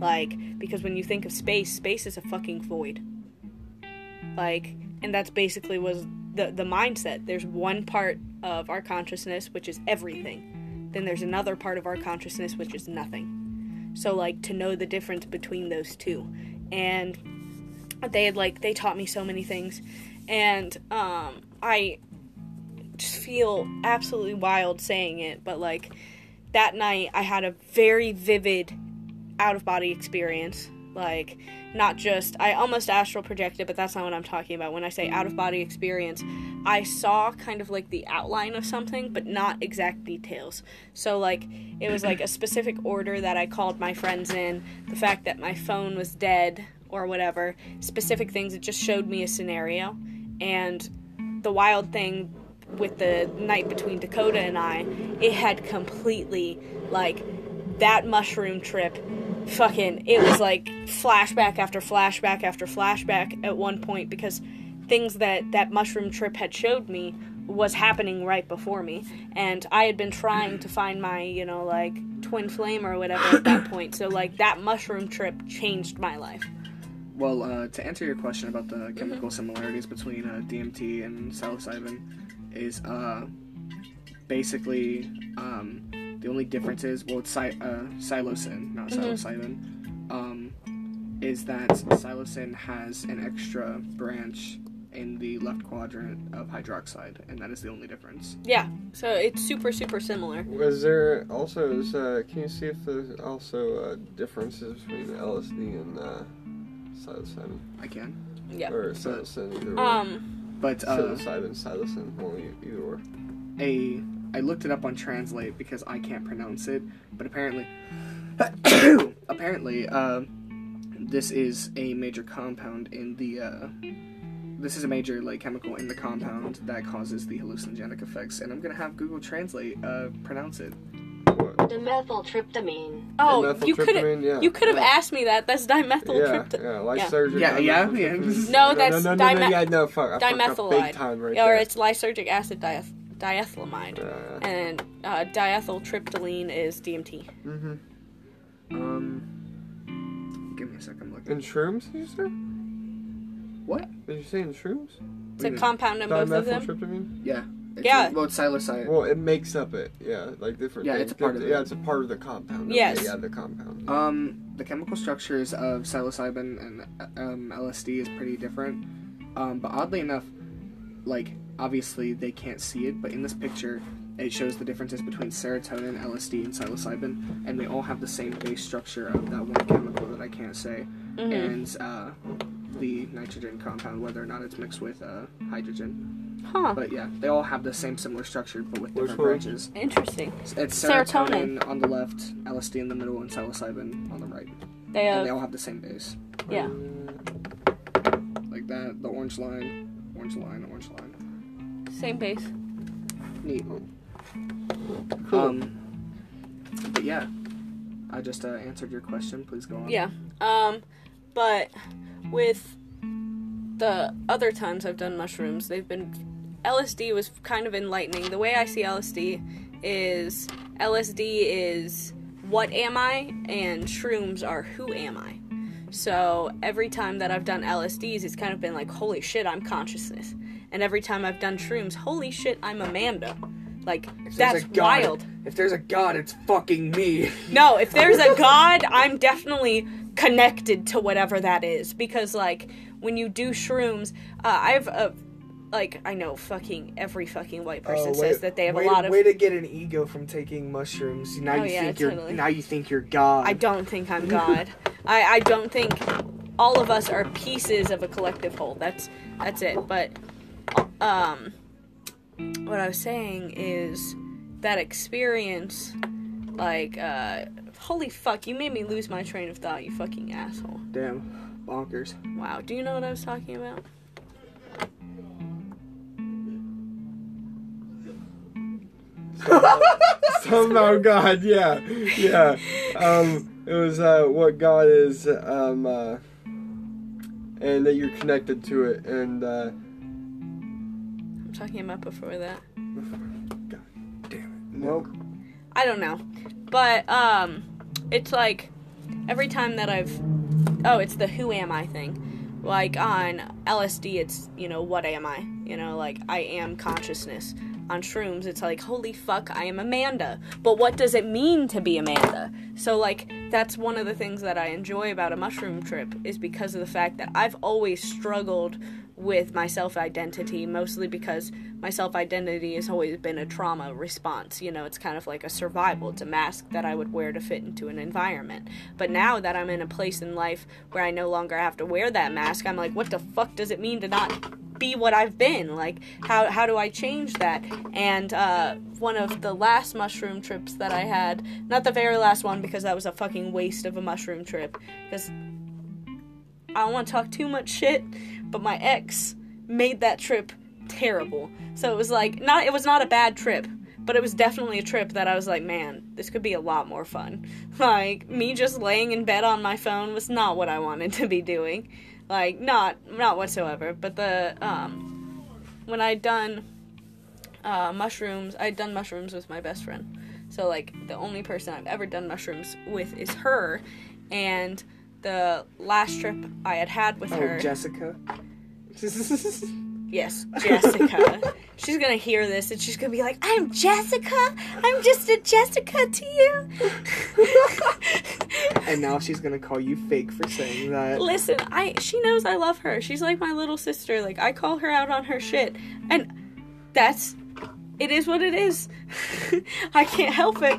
Like, because when you think of space, space is a fucking void. Like, and that's basically was the the mindset. There's one part of our consciousness which is everything. Then there's another part of our consciousness which is nothing. So like to know the difference between those two. And they had like they taught me so many things. And um I just feel absolutely wild saying it, but like that night I had a very vivid out of body experience. Like, not just, I almost astral projected, but that's not what I'm talking about. When I say out of body experience, I saw kind of like the outline of something, but not exact details. So, like, it was like a specific order that I called my friends in, the fact that my phone was dead or whatever, specific things. It just showed me a scenario. And the wild thing with the night between Dakota and I, it had completely, like, that mushroom trip fucking it was like flashback after flashback after flashback at one point because things that that mushroom trip had showed me was happening right before me. And i had been trying to find my you know like twin flame or whatever at that <coughs> point. So like that mushroom trip changed my life. Well, uh, to answer your question about the chemical similarities between uh, DMT and psilocybin, is uh, basically um, the only difference is well, it's si- uh, psilocin, not Mhm. psilocybin. Um, is that psilocin has an extra branch in the left quadrant of hydroxide, and that is the only difference. Yeah, so it's super super similar. Was there also? Is, uh, can you see if there's also uh, differences between LSD and uh, psilocybin I can, Yeah. or psilocin either way? Um. but uh, psilocybin, psilocin, well, either or. a I looked it up on Translate because I can't pronounce it, but apparently, <coughs> apparently, uh, this is a major compound in the. Uh, this is a major like chemical in the compound that causes the hallucinogenic effects, and I'm gonna have Google Translate uh, pronounce it. What? Dimethyltryptamine. Oh, you could have Dimethyltryptamine, yeah. you could have Yeah. asked me that. That's Yeah, dimethyltryptamine. yeah, lysergic. Yeah, yeah, dimethyltryptamine. yeah. No, that's no, no, no, no, dime- yeah, no, fuck, I dimethylide. big time right or there. it's lysergic acid dieth- diethylamide. Yeah, And uh, diethyltryptamine is DMT. mm-hmm. Um, give me a second. I'm. In shrooms, did you say? What? Did you say in shrooms? It's a compound in both of them. Dimethyltryptamine? Yeah. It's Yeah. A, well, it's psilocybin. Well, it makes up it. Yeah, like different. Yeah, things. it's a part of it. Yeah, it's a part of the compound. Yes. Okay, yeah, the compound. Um, the chemical structures of psilocybin and um, LSD is pretty different. Um, but oddly enough, like obviously they can't see it, but in this picture, it shows the differences between serotonin, LSD, and psilocybin, and they all have the same base structure of that one chemical that I can't say, Mhm. and uh, the nitrogen compound, whether or not it's mixed with uh, hydrogen. Huh. But yeah, they all have the same similar structure, but with Which different branches. Interesting. It's Serotonin. serotonin on the left, LSD in the middle, and psilocybin on the right. They And they all have the same base. yeah. Like that, the orange line, orange line, orange line. Same pace. Neat. Cool. Um, but yeah, I just uh, answered your question. Please go on. Yeah. Um, but with the other times I've done mushrooms, they've been LSD was kind of enlightening. The way I see LSD is LSD is what am I and shrooms are who am I. So every time that I've done LSDs, it's kind of been like, holy shit, I'm consciousness. And every time I've done shrooms, holy shit, I'm Amanda. Like, that's wild. If there's a god, it's fucking me. <laughs> No, if there's a god, I'm definitely connected to whatever that is because like when you do shrooms, uh, I have a like I know fucking every fucking white person says that they have Oh, way, a lot of. way to get an ego from taking mushrooms. Now Oh, you yeah, think you're totally. now you think you're God. I don't think I'm <laughs> God. I I don't think all of us are pieces of a collective whole. That's that's it. But um, what I was saying is that experience, like uh, holy fuck, you made me lose my train of thought. You fucking asshole. Damn, bonkers. Wow. Do you know what I was talking about? <laughs> Somehow God, yeah, yeah. Um, it was uh, what God is, um, uh, and that you're connected to it, and uh, talking about before that. God damn it. Well, I don't know. But um it's like every time that I've oh, it's the who am I thing. Like on LSD it's, you know, what am I? You know, like I am consciousness. On shrooms it's like holy fuck, I am Amanda. But what does it mean to be Amanda? So like that's one of the things that I enjoy about a mushroom trip is because of the fact that I've always struggled with my self identity, mostly because my self identity has always been a trauma response. You know, it's kind of like a survival, it's a mask that I would wear to fit into an environment. But now that I'm in a place in life where I no longer have to wear that mask, I'm like, what the fuck does it mean to not be what I've been? Like, how, how do I change that? And uh, one of the last mushroom trips that I had, not the very last one because that was a fucking waste of a mushroom trip, because I don't want to talk too much shit, but my ex made that trip terrible. So it was like not it was not a bad trip, but it was definitely a trip that I was like, man, this could be a lot more fun. <laughs> Like me just laying in bed on my phone was not what I wanted to be doing. Like not not whatsoever. But the um when I'd done uh, mushrooms, I'd done mushrooms with my best friend. So like the only person I've ever done mushrooms with is her, and the last trip I had had with oh, her. Jessica. <laughs> Yes, Jessica. <laughs> she's gonna hear this and she's gonna be like, I'm Jessica. I'm just a Jessica to you. <laughs> And now she's gonna call you fake for saying that. Listen, I she knows I love her. She's like my little sister. Like I call her out on her shit. And that's it is what it is. I can't help it.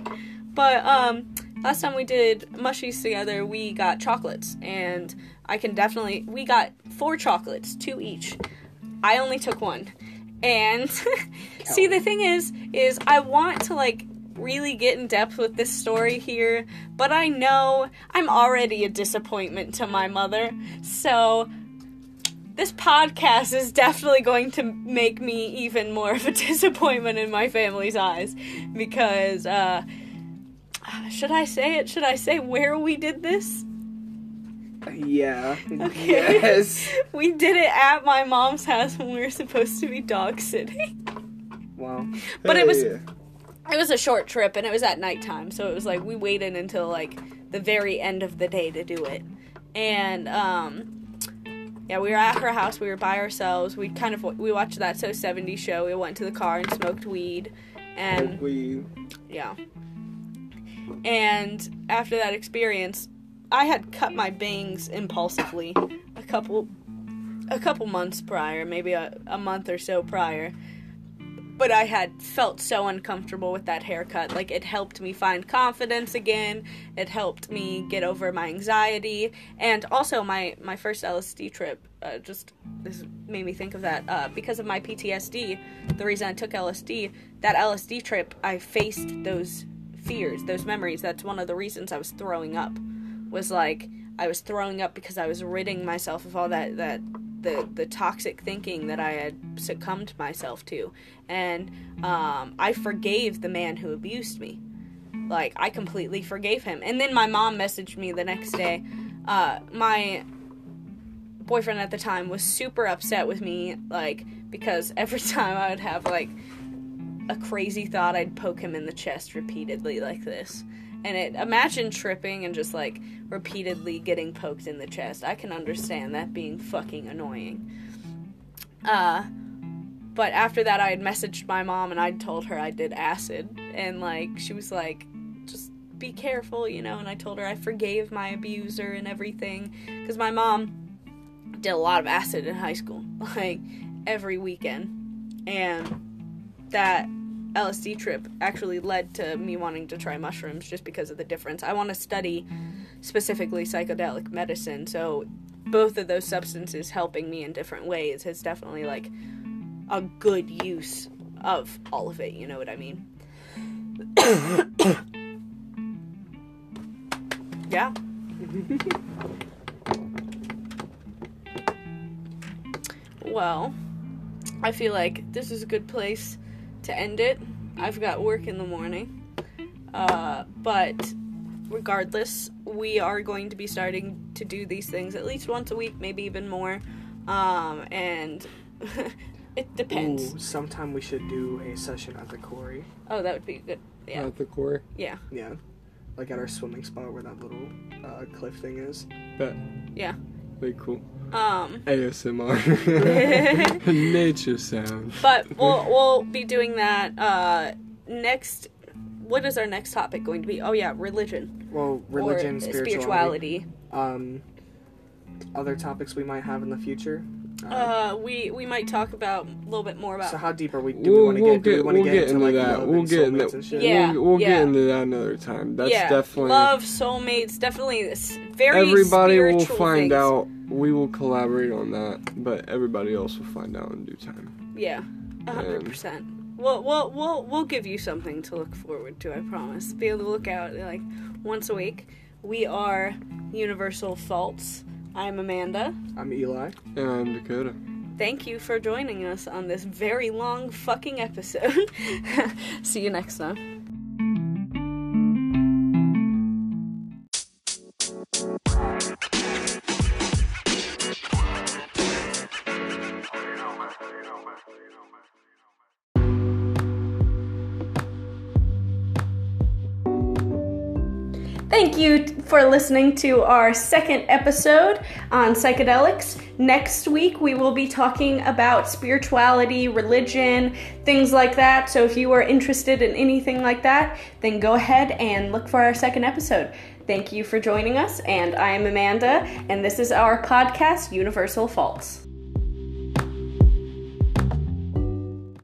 But um last time we did mushies together, we got chocolates and I can definitely we got four chocolates, two each. I only took one. And <laughs> see the thing is is I want to like really get in depth with this story here, but I know I'm already a disappointment to my mother. So this podcast is definitely going to make me even more of a <laughs> disappointment in my family's eyes because uh should I say it? Should I say where we did this? Yeah. Okay. Yes. <laughs> We did it at my mom's house when we were supposed to be dog sitting. Wow. But it was it was a short trip and it was at nighttime, so it was like we waited until like the very end of the day to do it. And um yeah, we were at her house, we were by ourselves. We kind of we watched that so 70 show. We went to the car and smoked weed and we yeah. And after that experience, I had cut my bangs impulsively a couple a couple months prior, maybe a, a month or so prior. But I had felt so uncomfortable with that haircut. Like it helped me find confidence again. It helped me get over my anxiety, and also my my first LSD trip. Uh, just this made me think of that uh, because of my PTSD. The reason I took LSD, that LSD trip, I faced those fears, those memories. That's one of the reasons I was throwing up. Was like I was throwing up because I was ridding myself of all that that the the toxic thinking that I had succumbed myself to, and um, I forgave the man who abused me. Like I completely forgave him. And then my mom messaged me the next day. Uh, my boyfriend at the time was super upset with me, like because every <laughs> time I would have like a crazy thought, I'd poke him in the chest repeatedly like this. And it imagine tripping and just like repeatedly getting poked in the chest. I can understand that being fucking annoying. Uh but after that I had messaged my mom and I'd told her I did acid and like she was like just be careful, you know, and I told her I forgave my abuser and everything cuz my mom did a lot of acid in high school, <laughs> like every weekend. And that LSD trip actually led to me wanting to try mushrooms just because of the difference. I want to study specifically psychedelic medicine, so both of those substances helping me in different ways is definitely like a good use of all of it, you know what I mean? <coughs> yeah. <laughs> well, I feel like this is a good place to end it. I've got work in the morning. Uh, but regardless, we are going to be starting to do these things at least once a week, maybe even more. Um, and <laughs> it depends. Ooh, sometime we should do a session at the quarry. Oh, that would be good. Yeah. at the core. Yeah. Yeah. Like at our swimming spot where that little uh, cliff thing is. But. Yeah. Way cool. Um, ASMR. <laughs> <laughs> Nature sound. but we'll we'll be doing that uh next what is our next topic going to be? Oh yeah, religion. Well, religion, or spirituality. Um, other topics we might have in the future. Uh, we we might talk about a little bit more about so how deep are we? Do we We'll, want to we'll get? Do we want to we'll get, get into, into like that. We'll get into soulmates and shit? Yeah. We'll, we'll yeah. get into that another time. That's yeah, definitely love, soulmates, definitely s- very everybody will find things. out. We will collaborate on that, but everybody else will find out in due time. Yeah, a hundred percent. We'll we'll we'll we'll give you something to look forward to. I promise. Be able to look out like once a week. We are Universal Faults. I'm Amanda. I'm Eli. And I'm Dakota. Thank you for joining us on this very long fucking episode. <laughs> See you next time. Thank you t- for listening to our second episode on psychedelics. Next week, we will be talking about spirituality, religion, things like that. So if you are interested in anything like that, then go ahead and look for our second episode. Thank you for joining us, and I am Amanda, and this is our podcast, Universal Faults.